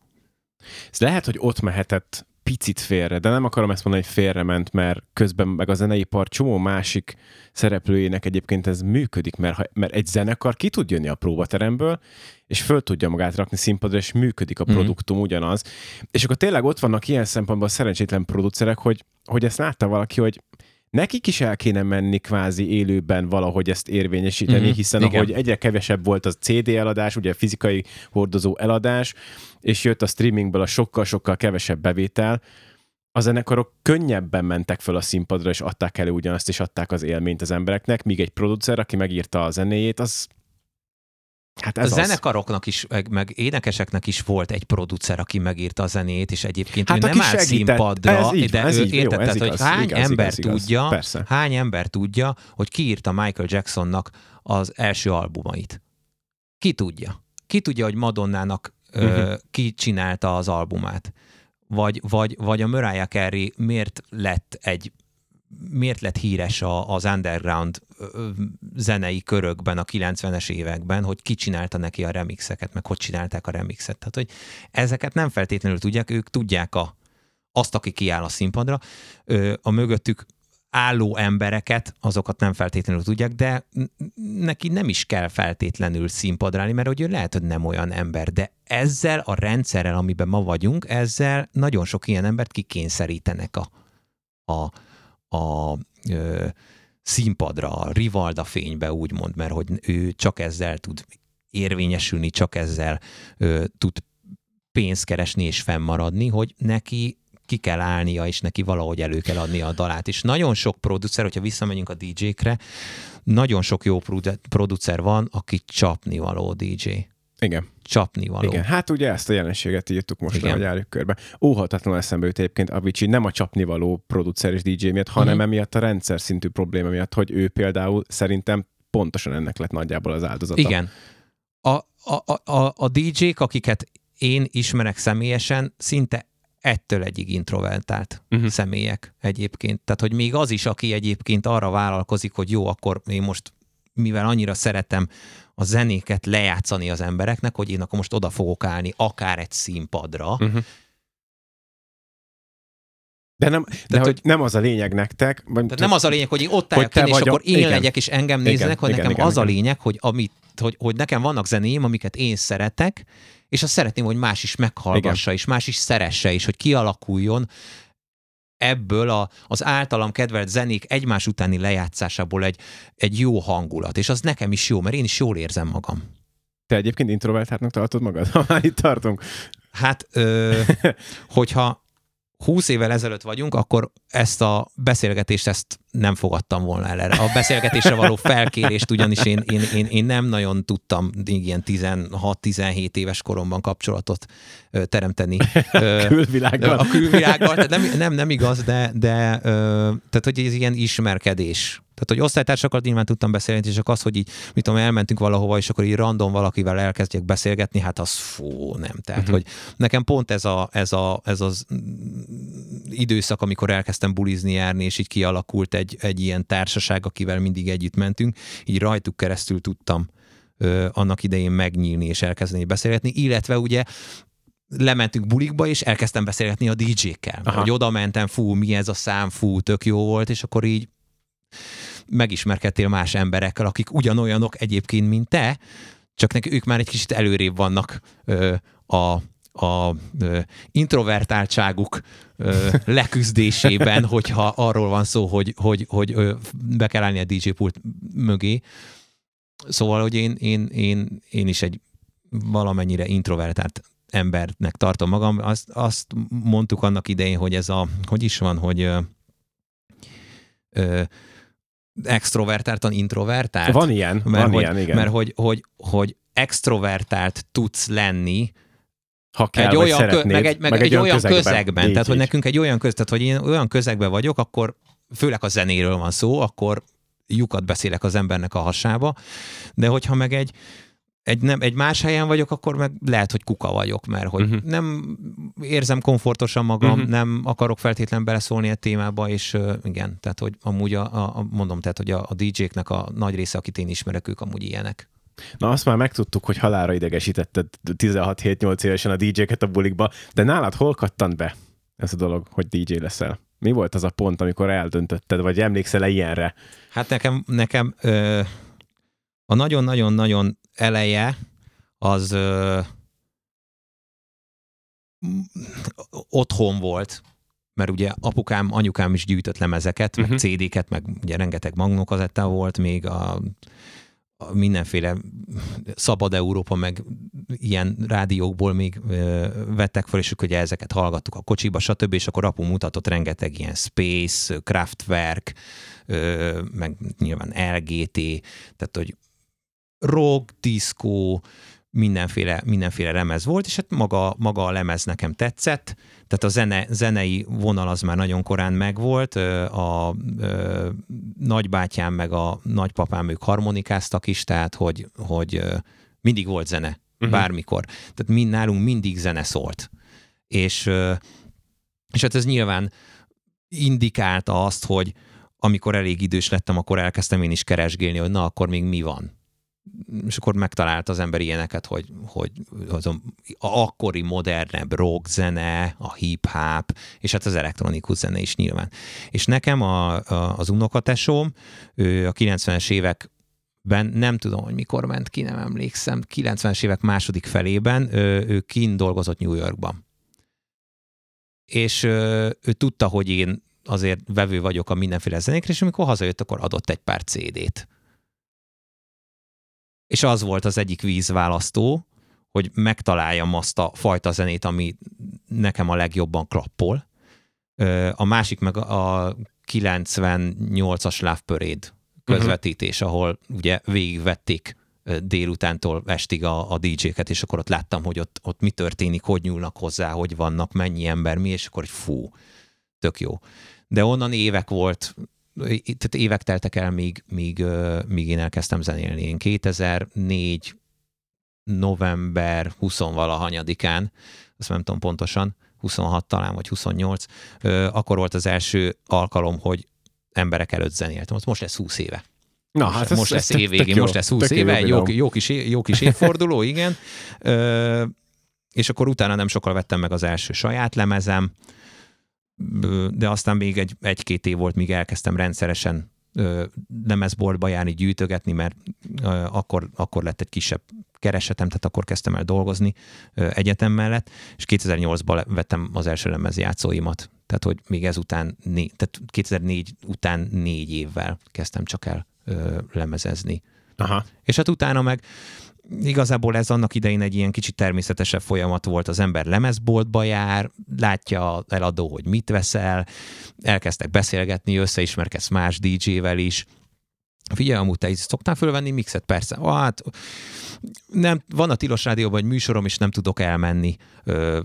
Ez lehet, hogy ott mehetett picit félre, de nem akarom ezt mondani, hogy félrement, mert közben meg a zeneipar csomó másik szereplőjének egyébként ez működik, mert, ha, mert egy zenekar ki tud jönni a próbateremből, és föl tudja magát rakni színpadra, és működik a Mhm. produktum ugyanaz. És akkor tényleg ott vannak ilyen szempontból szerencsétlen producerek, hogy, hogy ezt látta valaki, hogy nekik is el kéne menni kvázi élőben valahogy ezt érvényesíteni, Mhm, hiszen igen. ahogy egyre kevesebb volt az CD eladás, ugye fizikai hordozó eladás, és jött a streamingből a sokkal-sokkal kevesebb bevétel, a zenekarok könnyebben mentek föl a színpadra, és adták elő ugyanazt, és adták az élményt az embereknek, míg egy producer, aki megírta a zenéjét, az hát ez a zenekaroknak is, meg, énekeseknek is volt egy producer, aki megírta a zenét, és egyébként Hát ő nem áll segített. színpadra, Ez így, de ez ő így, jó, érted, ez tehát, hogy igaz, hány igaz, ember igaz, igaz. tudja, Persze. hány ember tudja, hogy ki írta Michael Jacksonnak az első albumait. Ki tudja? Ki tudja, hogy Madonnának Mhm. ö, ki csinálta az albumát? Vagy, vagy, vagy a Mariah Carey miért lett egy miért lett híres a, az underground zenei körökben a 90-es években, hogy ki csinálta neki a remixeket, meg hogy csinálták a remixet. Tehát, hogy ezeket nem feltétlenül tudják, ők tudják a, azt, aki kiáll a színpadra, a mögöttük álló embereket, azokat nem feltétlenül tudják, de neki nem is kell feltétlenül színpadra állni, mert hogy ő lehet, hogy nem olyan ember, de ezzel a rendszerrel, amiben ma vagyunk, ezzel nagyon sok ilyen embert kikényszerítenek a, a, a ö, színpadra, a Rivalda fénybe úgymond, mert hogy ő csak ezzel tud érvényesülni, csak ezzel ö, tud pénzt keresni és fennmaradni, hogy neki ki kell állnia, és neki valahogy elő kell adnia a dalát. És nagyon sok producer, hogyha visszamegyünk a DJ-kre, nagyon sok jó produ- producer van, aki csapnivaló DJ. Igen, Csapnivaló. igen. Hát ugye ezt a jelenséget írtuk most, Igen. ahogy járjuk körbe. Óhatatlanul eszembe jut egyébként Avicii nem a csapnivaló producer és DJ miatt, hanem Mhm. emiatt a rendszer szintű probléma miatt, hogy ő például szerintem pontosan ennek lett nagyjából az áldozata. Igen. A, a, a, a, a DJ-k, akiket én ismerek személyesen, szinte ettől egyig introvertált uh-huh. személyek egyébként. Tehát, hogy még az is, aki egyébként arra vállalkozik, hogy jó, akkor én most, mivel annyira szeretem a zenéket lejátszani az embereknek, hogy én akkor most oda fogok állni akár egy színpadra, Uh-huh. De, nem, de Tehát, hogy nem az a lényeg nektek. Vagy, Tehát nem az a lényeg, hogy én ott kint, és a- akkor én igen. legyek, és engem Igen, nézzenek, hogy igen, nekem igen, az a igen. lényeg, hogy, amit, hogy, hogy nekem vannak zenéim, amiket én szeretek, és azt szeretném, hogy más is meghallgassa, és más is szeresse, és hogy kialakuljon ebből a, az általam kedvelt zenék egymás utáni lejátszásából egy, egy jó hangulat. És az nekem is jó, mert én is jól érzem magam. Te egyébként introvertáltnak tartod magad? (laughs) Ha már itt tartunk. Hát, ö, (laughs) hogyha 20 évvel ezelőtt vagyunk, akkor ezt a beszélgetést ezt nem fogadtam volna el erre. A beszélgetésre való felkérést ugyanis én, én, én, én nem nagyon tudtam ilyen 16-17 éves koromban kapcsolatot ö, teremteni. (laughs) Ö, Külvilágban. a külvilággal, tehát nem, nem, nem igaz, de, de ö, tehát, hogy ez ilyen ismerkedés. Tehát, hogy osztálytársakkal nyilván tudtam beszélni, és csak az, hogy így, mit tudom, elmentünk valahova, és akkor így random valakivel elkezdjek beszélgetni, hát az fú, nem. Tehát, uh-huh. hogy nekem pont ez, a, ez, a, ez az mm, időszak, amikor elkezdtem bulizni járni, és így kialakult egy, egy ilyen társaság, akivel mindig együtt mentünk, így rajtuk keresztül tudtam ö, annak idején megnyílni és elkezdeni beszélgetni, illetve ugye lementünk bulikba, és elkezdtem beszélgetni a DJ-kkel. Hogy oda mentem, fú, mi ez a szám, fú, tök jó volt, és akkor így megismerkedtél más emberekkel, akik ugyanolyanok egyébként, mint te, csak neki ők már egy kicsit előrébb vannak ö, a, a ö, introvertáltságuk ö, (laughs) leküzdésében, hogyha arról van szó, hogy, hogy, hogy ö, be kell állni a DJ pult mögé. Szóval, hogy én, én, én, én is egy valamennyire introvertált embernek tartom magam. Azt, azt mondtuk annak idején, hogy ez a, hogy is van, hogy ö, ö, extrovertáltan introvertált. Van ilyen, mert van hogy, ilyen, igen. Mert hogy, hogy, hogy extrovertált tudsz lenni, ha kell, egy olyan, kö, meg egy, meg egy, olyan közegben. közegben. Így, tehát, hogy így. nekünk egy olyan köz, tehát, hogy én olyan közegben vagyok, akkor főleg a zenéről van szó, akkor lyukat beszélek az embernek a hasába, de hogyha meg egy, egy, nem, egy más helyen vagyok, akkor meg lehet, hogy kuka vagyok, mert hogy uh-huh. nem érzem komfortosan magam, uh-huh. nem akarok feltétlen beleszólni egy témába, és uh, igen, tehát hogy amúgy a, a, a mondom, tehát hogy a, a DJ-knek a nagy része, akit én ismerek, ők amúgy ilyenek. Na azt már megtudtuk, hogy halára idegesítetted 16-7-8 évesen a DJ-ket a bulikba, de nálad hol kattant be? ez a dolog, hogy DJ leszel? Mi volt az a pont, amikor eldöntötted, vagy emlékszel-e ilyenre? Hát nekem, nekem ö, a nagyon-nagyon-nagyon eleje az ö, otthon volt, mert ugye apukám, anyukám is gyűjtött lemezeket, uh-huh. meg mhm. CD-ket, meg ugye rengeteg magnókazetta volt még a, a mindenféle Szabad Európa, meg ilyen rádiókból még ö, vettek fel, és ugye ezeket hallgattuk a kocsiba, stb., és akkor apu mutatott rengeteg ilyen Space, Kraftwerk, ö, meg nyilván LGT, tehát hogy rock, disco, mindenféle, mindenféle lemez volt, és hát maga, maga a lemez nekem tetszett, tehát a zene, zenei vonal az már nagyon korán megvolt, a, a nagybátyám meg a nagypapám ők harmonikáztak is, tehát hogy, hogy mindig volt zene, uh-huh. bármikor. Tehát mind, nálunk mindig zene szólt. És, és hát ez nyilván indikálta azt, hogy amikor elég idős lettem, akkor elkezdtem én is keresgélni, hogy na, akkor még mi van és akkor megtalált az ember ilyeneket, hogy, hogy az a, akkori modernebb rock zene, a hip-hop, és hát az elektronikus zene is nyilván. És nekem a, a, az unokatesóm, ő a 90-es évek ben, nem tudom, hogy mikor ment ki, nem emlékszem, 90-es évek második felében ő, ő kint dolgozott New Yorkban. És ő, ő tudta, hogy én azért vevő vagyok a mindenféle zenékre, és amikor hazajött, akkor adott egy pár CD-t és az volt az egyik vízválasztó, hogy megtaláljam azt a fajta zenét, ami nekem a legjobban klappol. A másik meg a 98-as Love Parade közvetítés, uh-huh. ahol ugye végigvették délutántól estig a, a DJ-ket, és akkor ott láttam, hogy ott, ott mi történik, hogy nyúlnak hozzá, hogy vannak, mennyi ember, mi, és akkor hogy fú, tök jó. De onnan évek volt, tehát évek teltek el, míg, míg, míg én elkezdtem zenélni. Én 2004 november 20-valahanyadikán, azt nem tudom pontosan, 26 talán, vagy 28, akkor volt az első alkalom, hogy emberek előtt zenéltem. Most lesz 20 éve. Na, most, hát most ez, lesz évvégén, most lesz 20 éve, jó, jó, kis, jó kis évforduló, (laughs) igen. Ö, és akkor utána nem sokkal vettem meg az első saját lemezem, de aztán még egy, egy-két év volt, míg elkezdtem rendszeresen lemezboltba járni, gyűjtögetni, mert akkor, akkor lett egy kisebb keresetem, tehát akkor kezdtem el dolgozni egyetem mellett, és 2008-ban vettem az első lemezjátszóimat. Tehát, hogy még ezután, né, tehát 2004 után négy évvel kezdtem csak el lemezezni. Aha. És hát utána meg igazából ez annak idején egy ilyen kicsit természetesebb folyamat volt, az ember lemezboltba jár, látja eladó, hogy mit veszel, elkezdtek beszélgetni, összeismerkedsz más DJ-vel is, Figyelj, amúgy te is szoktál fölvenni mixet? Persze. Hát, nem, van a Tilos Rádióban egy műsorom, és nem tudok elmenni. Ö,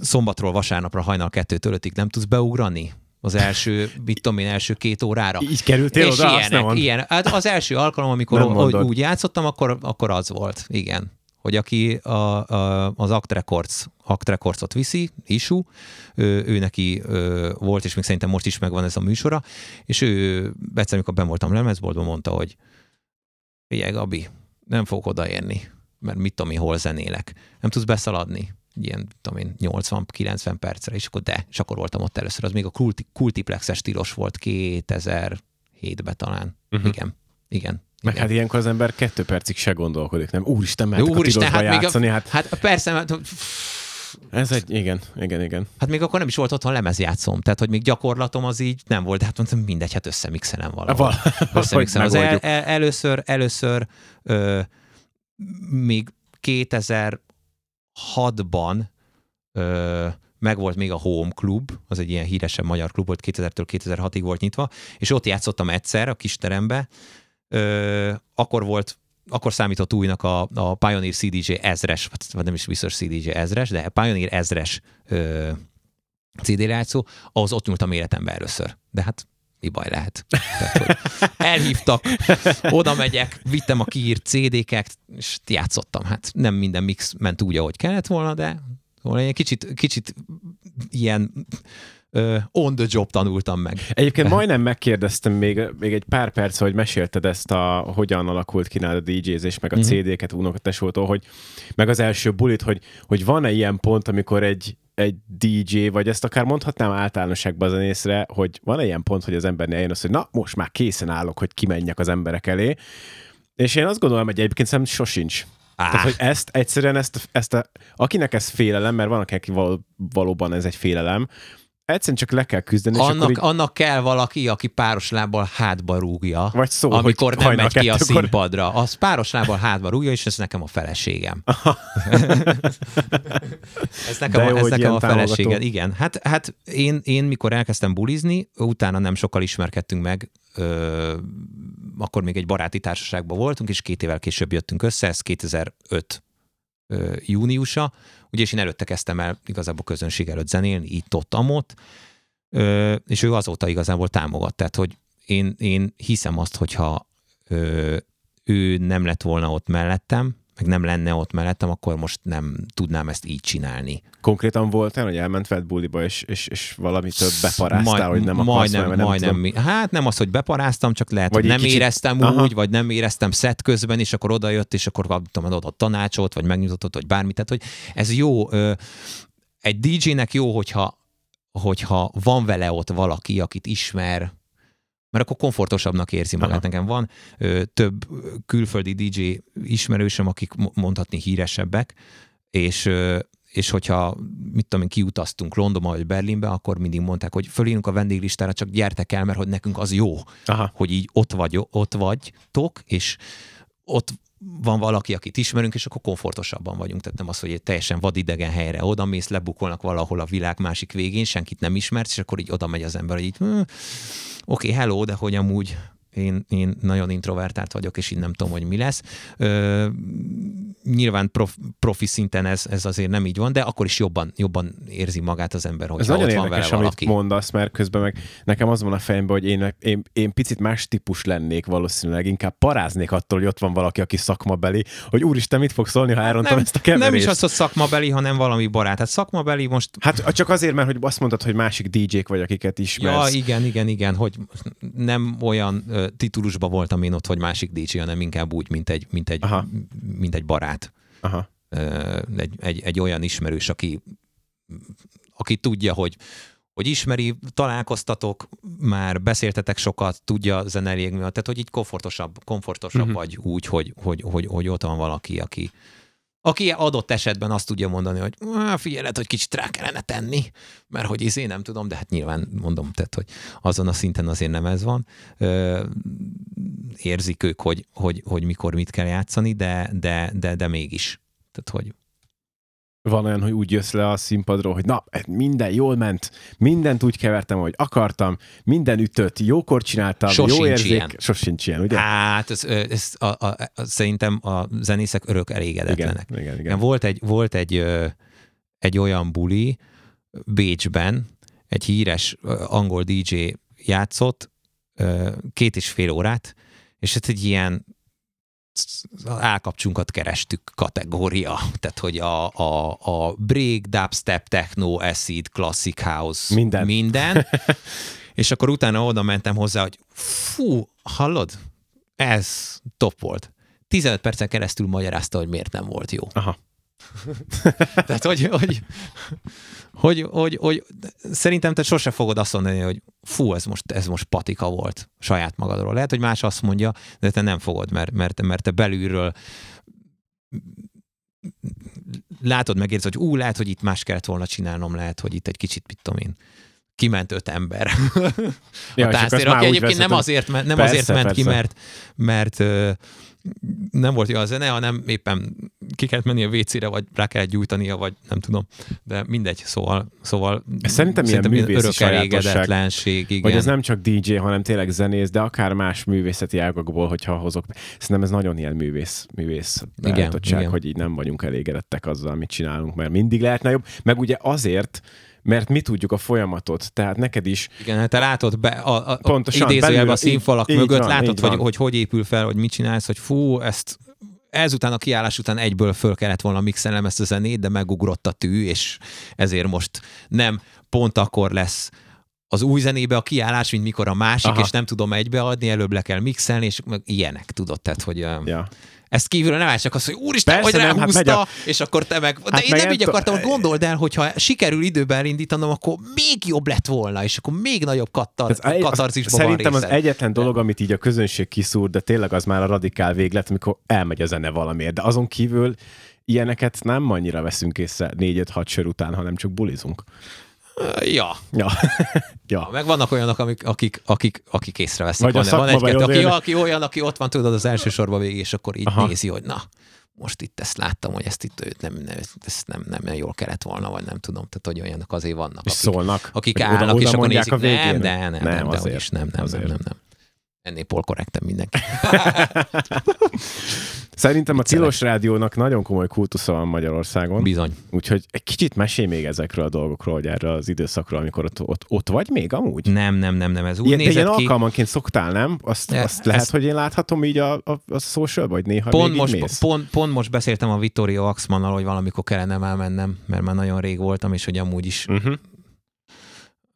szombatról vasárnapra hajnal kettőtől ötig nem tudsz beugrani? Az első, mit tudom én, első két órára. Így kerültél és oda? Ilyenek, azt nem ilyen. Hát az első alkalom, amikor o, úgy játszottam, akkor, akkor az volt, igen. Hogy aki a, a, az Act Records, Act Records-ot viszi, Isu, ő, ő neki ő, volt, és még szerintem most is megvan ez a műsora, és ő egyszer, amikor ben voltam lemezboltban, mondta, hogy figyelj, Gabi, nem fogok odaérni, mert mit tudom én, hol zenélek. Nem tudsz beszaladni ilyen, tudom én, 80-90 percre, és akkor de, és akkor voltam ott először. Az még a kulti, kultiplexes stílos volt 2007-ben talán. Uh-huh. Igen, igen. Meg igen. hát ilyenkor az ember kettő percig se gondolkodik, nem? Úristen, mehetek Úristen, a hát játszani. A, hát, hát persze, hát, ez egy, igen, igen, igen. Hát még akkor nem is volt otthon lemezjátszom, tehát hogy még gyakorlatom az így nem volt, de hát mondtam, mindegy, hát összemixelem valahol. Összemixelem. Az el, el, először, először ö, még 2000 2006-ban ö, megvolt még a Home Club, az egy ilyen híresebb magyar klub volt, 2000-től 2006-ig volt nyitva, és ott játszottam egyszer a kis terembe, ö, akkor volt akkor számított újnak a, a Pioneer CDJ ezres, vagy nem is biztos CDJ ezres, de Pioneer ezres ö, CD játszó, ahhoz ott nyúltam életembe először. De hát mi baj lehet. Tehát, hogy elhívtak, oda megyek, vittem a kiírt CD-ket, és játszottam. Hát nem minden mix ment úgy, ahogy kellett volna, de egy kicsit, kicsit ilyen on the job tanultam meg. Egyébként majdnem megkérdeztem még, még egy pár perc, hogy mesélted ezt a, hogyan alakult ki a DJ-zés, meg a uh-huh. CD-ket unokatesótól, hogy meg az első bulit, hogy, hogy van-e ilyen pont, amikor egy egy DJ, vagy ezt akár mondhatnám általánosságban az észre, hogy van ilyen pont, hogy az embernél eljön az, hogy na, most már készen állok, hogy kimenjek az emberek elé. És én azt gondolom, hogy egyébként szerintem sosincs. Ah. Tehát, hogy ezt egyszerűen, ezt, ezt a, akinek ez félelem, mert van, aki való, valóban ez egy félelem, egyszerűen csak le kell küzdeni. Annak, és akkor így... annak kell valaki, aki páros lábbal hátba rúgja, Vagy szó, amikor nem megy ki a színpadra. Az páros lábbal hátba rúgja, és ez nekem a feleségem. (laughs) ez nekem, De a, jó, ez nekem a feleségem. Igen. Hát, hát én, én, mikor elkezdtem bulizni, utána nem sokkal ismerkedtünk meg, ö, akkor még egy baráti társaságban voltunk, és két évvel később jöttünk össze, ez 2005 ö, júniusa, ugye, és én előtte kezdtem el igazából közönség előtt zenélni, itt, ott, amott, és ő azóta igazából támogat. Tehát, hogy én, én hiszem azt, hogyha ő nem lett volna ott mellettem, meg nem lenne ott mellettem, akkor most nem tudnám ezt így csinálni. Konkrétan volt olyan, hogy elment buliba, és, és, és valamitől beparáztál, hogy nem akarsz majdnem, mert majdnem, nem mi- Hát nem az, hogy beparáztam, csak lehet, Vagy hogy nem kicsit- éreztem Aha. úgy, vagy nem éreztem szett közben, és akkor oda jött, és akkor tudom, adott tanácsot, vagy megnyugtatott, vagy bármit. Tehát, hogy ez jó. Egy DJ-nek jó, hogyha, hogyha van vele ott valaki, akit ismer, mert akkor komfortosabbnak érzi magát. Aha. Nekem van ö, több külföldi DJ ismerősöm, akik mo- mondhatni híresebbek, és ö, és hogyha, mit tudom én, kiutaztunk Londonba vagy Berlinbe, akkor mindig mondták, hogy fölírunk a vendéglistára, csak gyertek el, mert hogy nekünk az jó, Aha. hogy így ott, vagy, ott vagytok, és ott van valaki, akit ismerünk, és akkor komfortosabban vagyunk. Tehát nem az, hogy egy teljesen vadidegen helyre oda mész, lebukolnak valahol a világ másik végén, senkit nem ismersz, és akkor így oda megy az ember, hogy így, hm, oké, okay, hello, de hogy amúgy én, én nagyon introvertált vagyok, és így nem tudom, hogy mi lesz. Ö, nyilván prof, profi szinten ez, ez azért nem így van, de akkor is jobban, jobban érzi magát az ember, hogy Ez ott nagyon van érdekes, vele amit valaki. mondasz, mert közben meg nekem az van a fejemben, hogy én, én, én picit más típus lennék valószínűleg, inkább paráznék attól, hogy ott van valaki, aki szakmabeli, hogy úristen, mit fog szólni, ha elrontom nem, ezt a keverést. nem is az, hogy szakmabeli, hanem valami barát. Hát szakmabeli most Hát csak azért, mert hogy azt mondtad, hogy másik DJ-k vagy, akiket Ja, ismersz. igen, igen, igen, hogy nem olyan ö, titulusban voltam én ott, hogy másik DJ, hanem inkább úgy, mint egy, mint egy, Aha. mint egy barát. Aha. Egy, egy, egy olyan ismerős, aki, aki tudja, hogy, hogy ismeri, találkoztatok, már beszéltetek sokat, tudja a zene elég tehát hogy így komfortosabb, komfortosabb uh-huh. vagy úgy, hogy, hogy, hogy, hogy ott van valaki, aki, aki adott esetben azt tudja mondani, hogy "Á, figyelj, lehet, hogy kicsit rá kellene tenni, mert hogy izé nem tudom, de hát nyilván mondom, tehát, hogy azon a szinten azért nem ez van. Érzik ők, hogy, hogy, hogy mikor mit kell játszani, de, de, de, de mégis. Tehát, hogy Van olyan, hogy úgy jössz le a színpadról, hogy na, minden jól ment, mindent úgy kevertem, ahogy akartam, minden ütött, jókor csináltam, jó Sosincs érzék. ilyen. Sosincs ilyen, ugye? hát ez, ez a, a, a, szerintem a zenészek örök elégedetlenek. igen, igen, igen. Volt egy, volt egy, egy olyan buli Bécsben, egy híres angol DJ játszott két és fél órát, és ez egy ilyen állkapcsunkat kerestük kategória. Tehát, hogy a, a, a break, dubstep, techno, acid, classic house, Minden. minden. (laughs) és akkor utána oda mentem hozzá, hogy fú, hallod? Ez top volt. 15 percen keresztül magyarázta, hogy miért nem volt jó. Aha. (laughs) Tehát, hogy, hogy, hogy, hogy, hogy szerintem te sose fogod azt mondani, hogy fú, ez most, ez most patika volt saját magadról. Lehet, hogy más azt mondja, de te nem fogod, mert, mert, mert te belülről látod, megérzed, hogy ú, lehet, hogy itt más kellett volna csinálnom, lehet, hogy itt egy kicsit, mit tudom én, kiment öt ember Ja, a már aki egyébként nem azért, nem Persze, azért ment ki, persze. mert, mert ö, nem volt jó a zene, hanem éppen ki kellett menni a WC-re, vagy rá kellett gyújtania, vagy nem tudom. De mindegy, szóval, szóval Szerintem ilyen művészi örök elégedetlenség, igen. Vagy ez nem csak DJ, hanem tényleg zenész, de akár más művészeti ágakból, hogyha hozok. Szerintem ez nagyon ilyen művész, művész Igen, igen. hogy így nem vagyunk elégedettek azzal, amit csinálunk, mert mindig lehetne jobb. Meg ugye azért, mert mi tudjuk a folyamatot, tehát neked is Igen, hát te látod be, a, a, Pontosan, idézőjelben a színfalak így- így mögött, van, látod, így hogy, hogy hogy épül fel, hogy mit csinálsz, hogy fú, ezt ezután a kiállás után egyből föl kellett volna mixelnem ezt a zenét, de megugrott a tű, és ezért most nem pont akkor lesz az új zenébe a kiállás, mint mikor a másik, Aha. és nem tudom egybeadni, előbb le kell mixelni, és meg ilyenek, tudod, tehát, hogy Ja. Ezt kívülről nem csak az, hogy úristen, Persze hogy nem, hát ráhúzta, a- és akkor te meg... De Hát én nem így t- akartam, gondold el, hogyha sikerül időben elindítanom, akkor még jobb lett volna, és akkor még nagyobb katar, Az egy- az- katarzisban van Szerintem az részed. egyetlen dolog, amit így a közönség kiszúr, de tényleg az már a radikál véglet, amikor elmegy a zene valamiért. De azon kívül ilyeneket nem annyira veszünk észre 4-5-6 sör után, hanem csak bulizunk. Ja, Ja. (laughs) ja. meg vannak olyanok, amik, akik, akik, akik észreveszik. Vagy Van, van egy-kettő, vagy aki, olyan- aki olyan, aki ott van, tudod, az első sorban végig, és akkor így Aha. nézi, hogy na, most itt ezt láttam, hogy ezt itt őt nem, nem, ezt nem, nem, nem jól kellett volna, vagy nem tudom. Tehát, hogy olyanok azért vannak, És akik, szólnak. akik Hogy oda- állnak, oda és akkor nézik, a végén. nem, de nem, nem, nem, Nem, de azért. is, nem, nem, nem, Azért. nem, nem. Ennél polkorrektem mindenki. (laughs) Szerintem a. Tilos Rádiónak nagyon komoly kultusza van Magyarországon. Bizony. Úgyhogy egy kicsit mesélj még ezekről a dolgokról, hogy erre az időszakról, amikor ott, ott, ott vagy még amúgy? Nem, nem, nem, nem, ez úgy Ilyen, de ilyen nézett ki. alkalmanként szoktál, nem? Azt, Ne, azt lehet, ezt- hogy én láthatom így a, a, a social vagy néha Pont még most, mész? pont, pont most beszéltem a Vittorio Axmannal, hogy valamikor kellene már mennem, mert már nagyon rég voltam, és hogy amúgy is Uh-huh.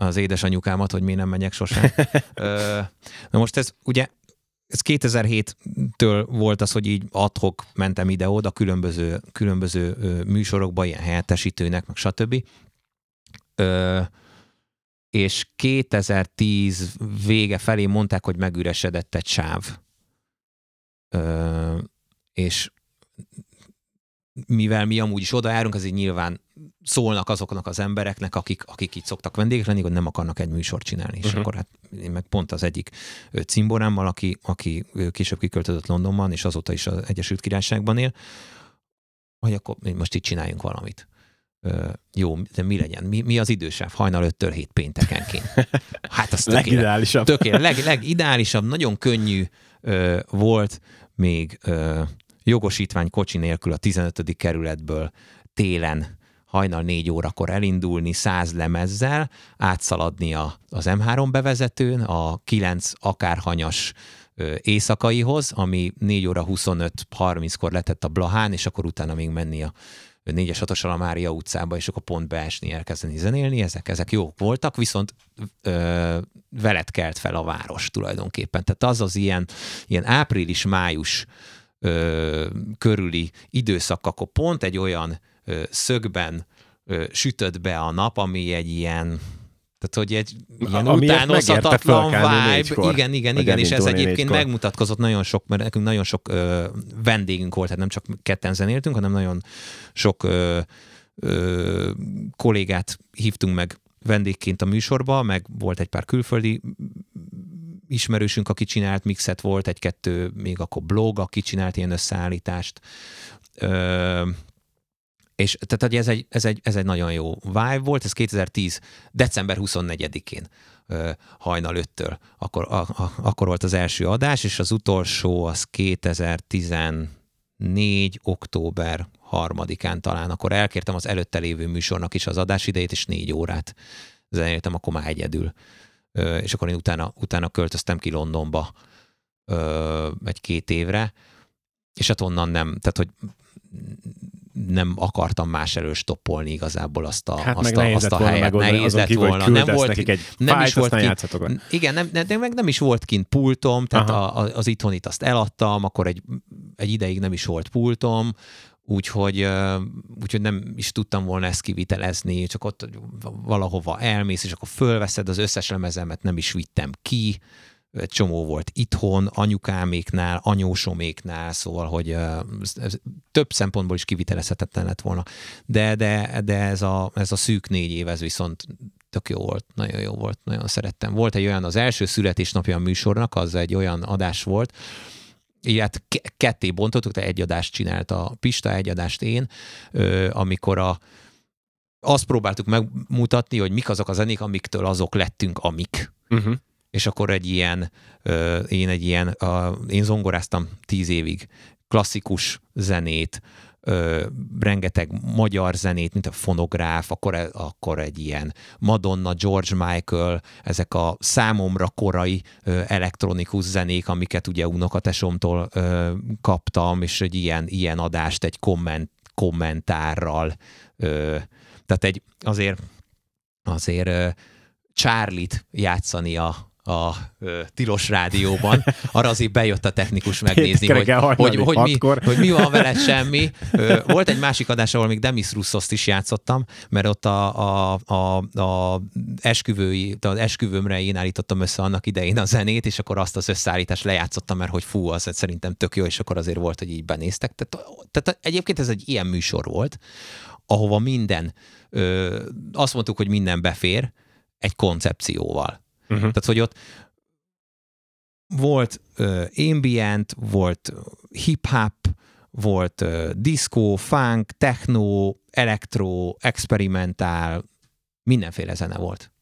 Az édesanyukámat, hogy mi nem megyek sosem. (laughs) Na most ez ugye, ez 2007-től volt az, hogy így adhok mentem ide-oda különböző, különböző műsorokba, ilyen helyettesítőnek, meg stb. Ö, és 2010 vége felé mondták, hogy megüresedett egy sáv. Ö, és mivel mi amúgy is oda járunk, azért nyilván szólnak azoknak az embereknek, akik, akik itt szoktak vendégek lenni, hogy nem akarnak egy műsort csinálni. És Uh-huh. akkor hát én meg pont az egyik cimborámmal, aki, aki később kiköltözött Londonban, és azóta is az Egyesült Királyságban él, hogy akkor most itt csináljunk valamit. Ö, jó, de mi legyen? Mi, mi az idősáv? Hajnal 5-től 7 péntekenként. Hát az tökéletes Legideálisabb. tökéletes, leg, legideálisabb, nagyon könnyű ö, volt még ö, jogosítvány kocsi nélkül a 15. kerületből télen hajnal négy órakor elindulni száz lemezzel, átszaladni a, az M3 bevezetőn, a 9 akárhanyas éjszakaihoz, ami 4 óra 25-30-kor letett a Blahán, és akkor utána még menni a 4-es 6 a Mária utcába, és akkor pont beesni, elkezdeni zenélni, ezek, ezek jók voltak, viszont ö, veled kelt fel a város tulajdonképpen. Tehát az az ilyen, ilyen április-május körüli időszak, akkor pont egy olyan szögben sütött be a nap, ami egy ilyen tehát, hogy egy ilyen utánozhatatlan vibe. négykor, Igen, igen, igen, és ez egyébként négykor. megmutatkozott nagyon sok, mert nekünk nagyon sok ö, vendégünk volt, tehát nem csak ketten zenéltünk, hanem nagyon sok ö, ö, kollégát hívtunk meg vendégként a műsorba, meg volt egy pár külföldi ismerősünk, aki csinált mixet, volt egy-kettő, még akkor blog, aki csinált ilyen összeállítást. Ö, és tehát hogy ez egy, ez, egy, ez egy nagyon jó vibe volt, ez 2010. december 24-én ö, hajnal 5-től. Akkor, a, a, akkor volt az első adás, és az utolsó az 2014. október harmadikán talán, akkor elkértem az előtte lévő műsornak is az adásidejét, és négy órát zenéltem, akkor már egyedül. És akkor én utána, utána költöztem ki Londonba egy-két évre, és hát onnan nem, tehát hogy nem akartam más elől stoppolni igazából azt a, Hát azt a, azt a helyet. Nehéz lett kívül, volna. Nem volt, nekik egy nem fájlt, is volt kint, igen, nem, de meg nem is volt kint pultom, tehát Aha. a, az itthonit azt eladtam, akkor egy, egy ideig nem is volt pultom, úgyhogy, úgyhogy nem is tudtam volna ezt kivitelezni, csak ott valahova elmész, és akkor fölveszed az összes lemezemet, nem is vittem ki, egy csomó volt itthon, anyukáméknál, anyósoméknál, szóval, hogy több szempontból is kivitelezhetetlen lett volna. De, de, de ez, a, ez a szűk négy év, ez viszont tök jó volt, nagyon jó volt, nagyon szerettem. Volt egy olyan, az első születésnapja a műsornak, az egy olyan adás volt, ilyet ke- ketté bontottuk, tehát egy adást csinált a Pista, egy adást én, amikor a azt próbáltuk megmutatni, hogy mik azok a zenék, amiktől azok lettünk, amik Uh-huh. És akkor egy ilyen, én egy ilyen, én zongoráztam tíz évig klasszikus zenét, ö, rengeteg magyar zenét, mint a fonográf, akkor, e- akkor egy ilyen Madonna, George Michael, ezek a számomra korai ö, elektronikus zenék, amiket ugye unokatesomtól ö, kaptam, és egy ilyen, ilyen adást egy komment, kommentárral, ö, tehát egy azért azért ö, Charlie-t játszani a, a ö, tilos rádióban, arra azért bejött a technikus megnézni, hogy, hogy, hogy, mi, hogy mi van veled semmi. Ö, volt egy másik adás, ahol még Demis Russoszt is játszottam, mert ott a, a, a, a esküvői, az esküvőmre én állítottam össze annak idején a zenét, és akkor azt az összeállítást lejátszottam, mert hogy fú, az szerintem tök jó, és akkor azért volt, hogy így benéztek. Tehát, tehát egyébként ez egy ilyen műsor volt, ahova minden, ö, azt mondtuk, hogy minden befér egy koncepcióval. Uh-huh. Tehát, hogy ott volt uh, ambient, volt hip-hop, volt uh, disco, funk, techno, elektro, experimentál, mindenféle zene volt.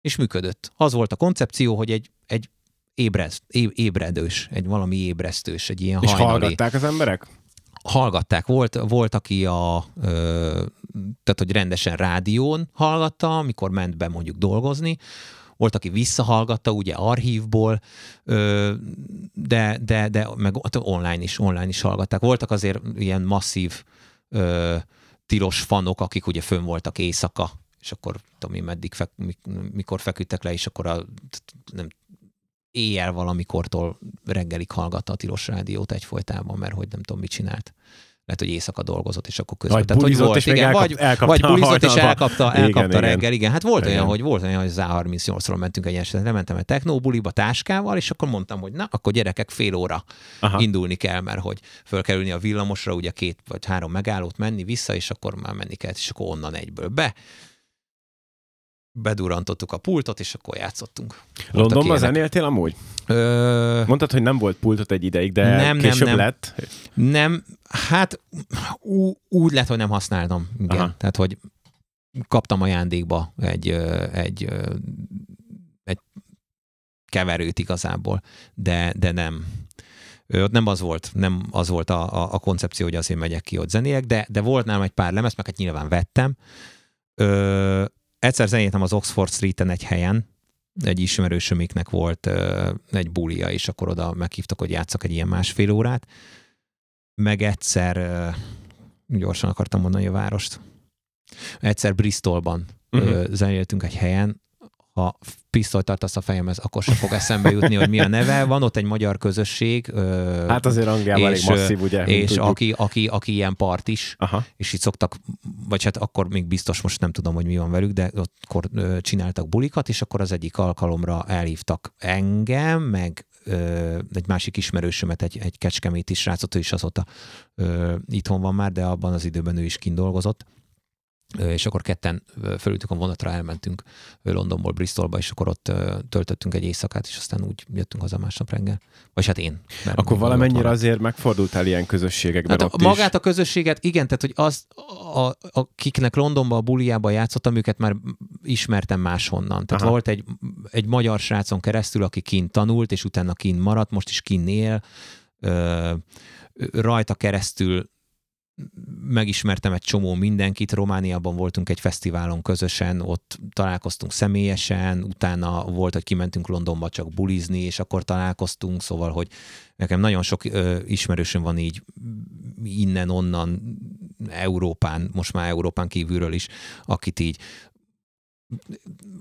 És működött. Az volt a koncepció, hogy egy, egy ébrez, é, ébredős, egy valami ébresztős, egy ilyen És hajnali hallgatták az emberek? hallgatták. Volt, volt aki a, ö, tehát hogy rendesen rádión hallgatta, amikor ment be mondjuk dolgozni, volt, aki visszahallgatta, ugye archívból, de, de, de meg online is, online is hallgatták. Voltak azért ilyen masszív tilos fanok, akik ugye fönn voltak éjszaka, és akkor tudom én meddig, fek, mikor feküdtek le, és akkor a, nem, éjjel valamikortól reggelig hallgatta a tilos rádiót egyfolytában, mert hogy nem tudom, mit csinált. Lehet, hogy éjszaka dolgozott, és akkor közben. Vagy Tehát, hogy volt, és igen, elkap- vagy, elkapta vagy bulizott, és elkapta, Igen, elkapta igen. reggel. Igen, hát volt Igen. olyan, hogy volt olyan, hogy ZA38-ról mentünk egy esetet, lementem egy technóbuliba táskával, és akkor mondtam, hogy na, akkor gyerekek fél óra Aha. indulni kell, mert hogy föl kell ülni a villamosra, ugye két vagy három megállót menni vissza, és akkor már menni kell, és akkor onnan egyből be. Bedurantottuk a pultot, és akkor játszottunk. Londonban zenéltél amúgy? Ö, Mondtad, hogy nem volt pultot egy ideig, de Nem, nem, később nem. lett. Nem, hát ú, úgy lett, hogy nem használtam. Igen. Aha. Tehát, hogy kaptam ajándékba egy, egy, egy keverőt igazából, de, de nem. Ott nem az volt, nem az volt a, a, a koncepció, hogy azért megyek ki, hogy zenélek, de, de volt nálam egy pár lemez, meg hát nyilván vettem. Ö, egyszer zenéltem az Oxford Street-en egy helyen, egy ismerősöméknek volt ö, egy bulia, és akkor oda meghívtak, hogy játszak egy ilyen másfél órát. Meg egyszer, ö, gyorsan akartam mondani a várost, egyszer Bristolban uh-huh. zenéltünk egy helyen, ha pisztolyt tartasz a fejemhez, akkor sem fog eszembe jutni, hogy mi a neve. Van ott egy magyar közösség, Hát azért Angliában elég és, masszív, ugye? és tudjuk. aki, aki, aki ilyen part is, Aha. és itt szoktak, vagy hát akkor még biztos most nem tudom, hogy mi van velük, de ott akkor csináltak bulikat, és akkor az egyik alkalomra elhívtak engem, meg ö, egy másik ismerősömet, egy, egy kecskeméti srácot, ő is azóta ö, itthon van már, de abban az időben ő is kint dolgozott. Ö, és akkor ketten ö, fölültük a vonatra, elmentünk Londonból Bristolba, és akkor ott töltöttünk egy éjszakát, és aztán úgy jöttünk haza másnap reggel. Vagy hát én. Akkor valamennyire azért megfordultál ilyen közösségekben Hát ott a, magát a közösséget, igen, tehát hogy az, a, akiknek Londonban, a buliában játszottam, őket már ismertem máshonnan. Tehát. Aha. volt egy, egy magyar srácon keresztül, aki kint tanult, és utána kint maradt, most is kint él. Ö, rajta keresztül megismertem egy csomó mindenkit, Romániában voltunk egy fesztiválon közösen, ott találkoztunk személyesen, utána volt, hogy kimentünk Londonba csak bulizni, és akkor találkoztunk, szóval, hogy nekem nagyon sok ö, ismerősöm van így innen-onnan Európán, most már Európán kívülről is, akit így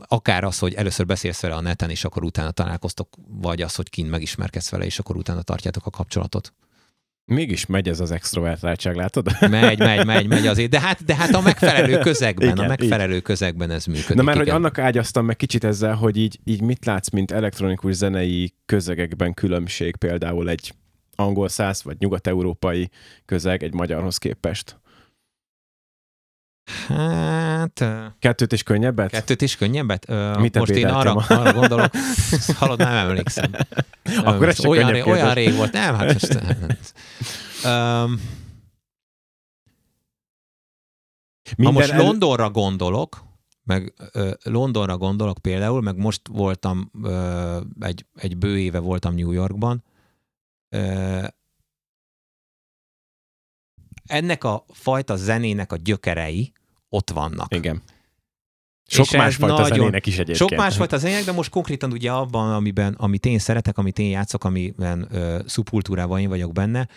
akár az, hogy először beszélsz vele a neten, és akkor utána találkoztok, vagy az, hogy kint megismerkedsz vele, és akkor utána tartjátok a kapcsolatot. Mégis megy ez az extrovertáltság, látod? (laughs) Megy, megy, megy, megy azért. De hát, de hát a megfelelő közegben, Igen, a megfelelő közegben ez működik. Na mert hogy igen. annak ágyaztam meg kicsit ezzel, hogy így, így mit látsz, mint elektronikus zenei közegekben különbség például egy angol száz vagy nyugat-európai közeg egy magyarhoz képest. Hát... Kettőt is könnyebbet? Kettőt is könnyebbet? Ö, Mit most én arra, ma? arra gondolok, (laughs) hallod, nem emlékszem. (laughs) Akkor ez olyan, ré, olyan rég volt, nem, hát most... (laughs) Um, ha most el- Londonra gondolok, meg ö, Londonra gondolok például, meg most voltam, ö, egy, egy bő éve voltam New Yorkban, ö, ennek a fajta zenének a gyökerei ott vannak. Igen. Sok másfajta nagyon- zenének is egyébként. Sok másfajta zenének, de most konkrétan ugye abban, amiben, amit én szeretek, amit én játszok, amiben ö, szubkultúrában én vagyok benne,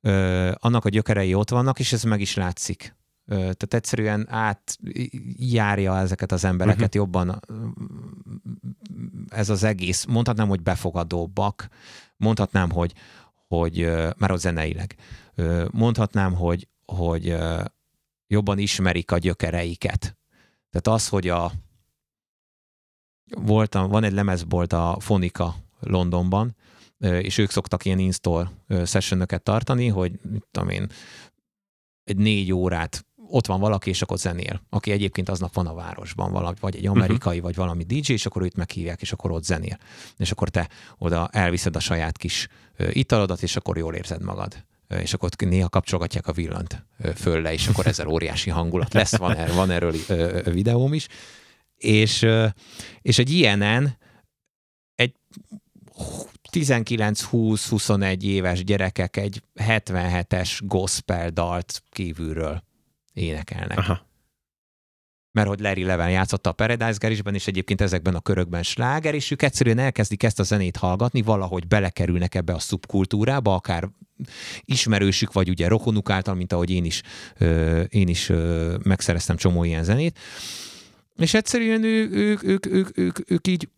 ö, annak a gyökerei ott vannak, és ez meg is látszik. Ö, tehát egyszerűen átjárja ezeket az embereket uh-huh. jobban ez az egész, mondhatnám, hogy befogadóbbak, mondhatnám, hogy, hogy már a zeneileg, mondhatnám, hogy, hogy jobban ismerik a gyökereiket. Tehát az, hogy a voltam, van egy lemezbolt a Fonika Londonban, és ők szoktak ilyen install sessionöket tartani, hogy mit tudom én, egy négy órát ott van valaki, és akkor zenél, aki egyébként aznap van a városban, valami, vagy egy amerikai, uh-huh. vagy valami DJ, és akkor őt meghívják, és akkor ott zenél. És akkor te oda elviszed a saját kis italodat, és akkor jól érzed magad és akkor néha kapcsolgatják a villant föl le, és akkor ezzel óriási hangulat lesz, van, er, van erről videóm is. És, és egy ilyenen egy 19-20-21 éves gyerekek egy 77-es gospel dalt kívülről énekelnek. Aha. Mert hogy Larry Leven játszotta a Paradise Garage-ben, és egyébként ezekben a körökben sláger, és ők egyszerűen elkezdik ezt a zenét hallgatni, valahogy belekerülnek ebbe a szubkultúrába, akár ismerősük, vagy ugye rokonuk által, mint ahogy én is, én is megszereztem csomó ilyen zenét. És egyszerűen ő, ők, ők, ők, ők, ők így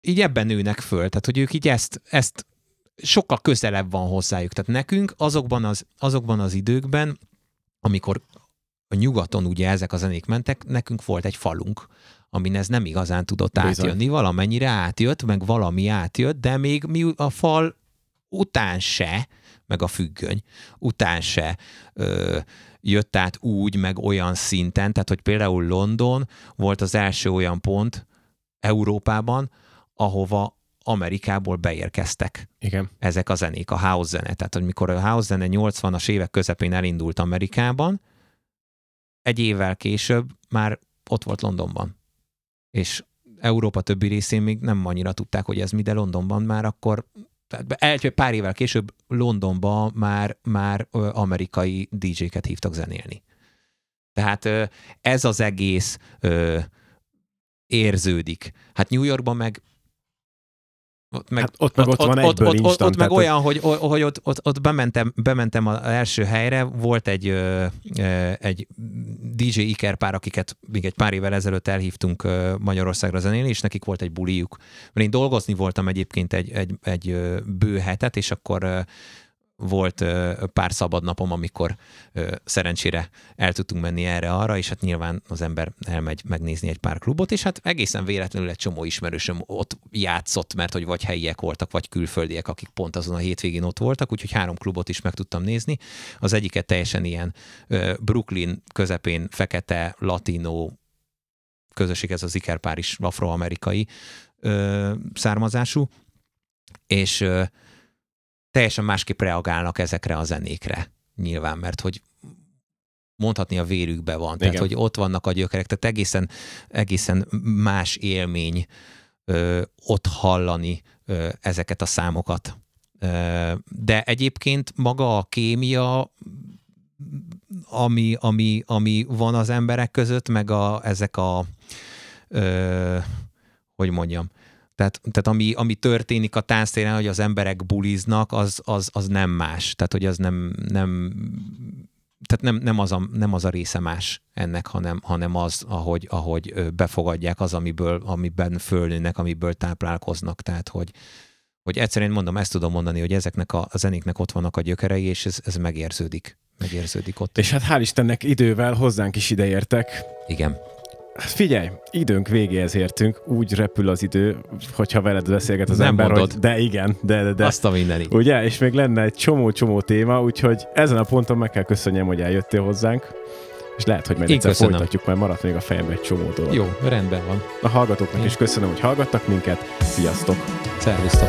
így ebben nőnek föl, tehát hogy ők így ezt, ezt sokkal közelebb van hozzájuk. Tehát nekünk azokban az, azokban az időkben, amikor a nyugaton ugye ezek a zenék mentek, nekünk volt egy falunk, amin ez nem igazán tudott Bizony. átjönni. Valamennyire átjött, meg valami átjött, de még mi a fal után se, meg a függöny után se ö, jött át úgy, meg olyan szinten, tehát hogy például London volt az első olyan pont Európában, ahova Amerikából beérkeztek Igen. ezek a zenék, a house zene. Tehát, hogy mikor a house zene 80-as évek közepén elindult Amerikában, egy évvel később már ott volt Londonban. És Európa többi részén még nem annyira tudták, hogy ez mi, de Londonban már akkor tehát pár évvel később Londonban már, már amerikai DJ-ket hívtak zenélni. Tehát ez az egész érződik. Hát New Yorkban meg ott meg, hát ott, meg ott, ott van ott, ott, ott, ott meg olyan, hogy, hogy ott, ott, ott bementem, bementem az első helyre, volt egy, egy DJ ikerpár, akiket még egy pár évvel ezelőtt elhívtunk Magyarországra zenélni, és nekik volt egy buliuk. Mert én dolgozni voltam egyébként egy, egy, egy bő hetet, és akkor volt pár szabad napom, amikor szerencsére el tudtunk menni erre-arra, és hát nyilván az ember elmegy megnézni egy pár klubot, és hát egészen véletlenül egy csomó ismerősöm ott játszott, mert hogy vagy helyiek voltak, vagy külföldiek, akik pont azon a hétvégén ott voltak, úgyhogy három klubot is meg tudtam nézni. Az egyiket teljesen ilyen Brooklyn közepén fekete, latino közösség, ez az ikerpár is afroamerikai származású, és teljesen másképp reagálnak ezekre a zenékre. Nyilván, mert hogy mondhatni a vérükbe van, Igen. tehát hogy ott vannak a gyökerek, tehát egészen, egészen más élmény ö, ott hallani ö, ezeket a számokat. Ö, de egyébként maga a kémia, ami, ami, ami van az emberek között, meg a, ezek a ö, hogy mondjam, tehát, tehát ami, ami történik a tánctéren, hogy az emberek buliznak, az, az, az nem más. Tehát, hogy az nem, nem tehát nem, nem, az a, nem az a része más ennek, hanem, hanem az, ahogy, ahogy befogadják az, amiből, amiben fölnőnek, amiből táplálkoznak. Tehát, hogy, hogy egyszerűen mondom, ezt tudom mondani, hogy ezeknek a, a zenéknek ott vannak a gyökerei, és ez, ez megérződik. Megérződik ott. És hát hál' Istennek idővel hozzánk is ideértek. Igen. Figyelj, időnk végéhez értünk, úgy repül az idő, hogyha veled beszélget az Nem ember, mondod. hogy de igen, de, de, de. Azt a mindenit. Ugye, és még lenne egy csomó-csomó téma, úgyhogy ezen a ponton meg kell köszönjem, hogy eljöttél hozzánk, és lehet, hogy majd egyszer köszönöm. folytatjuk, mert maradt még a fejembe egy csomó dolog. Jó, rendben van. A hallgatóknak Én. is köszönöm, hogy hallgattak minket. Sziasztok! Szervusztok!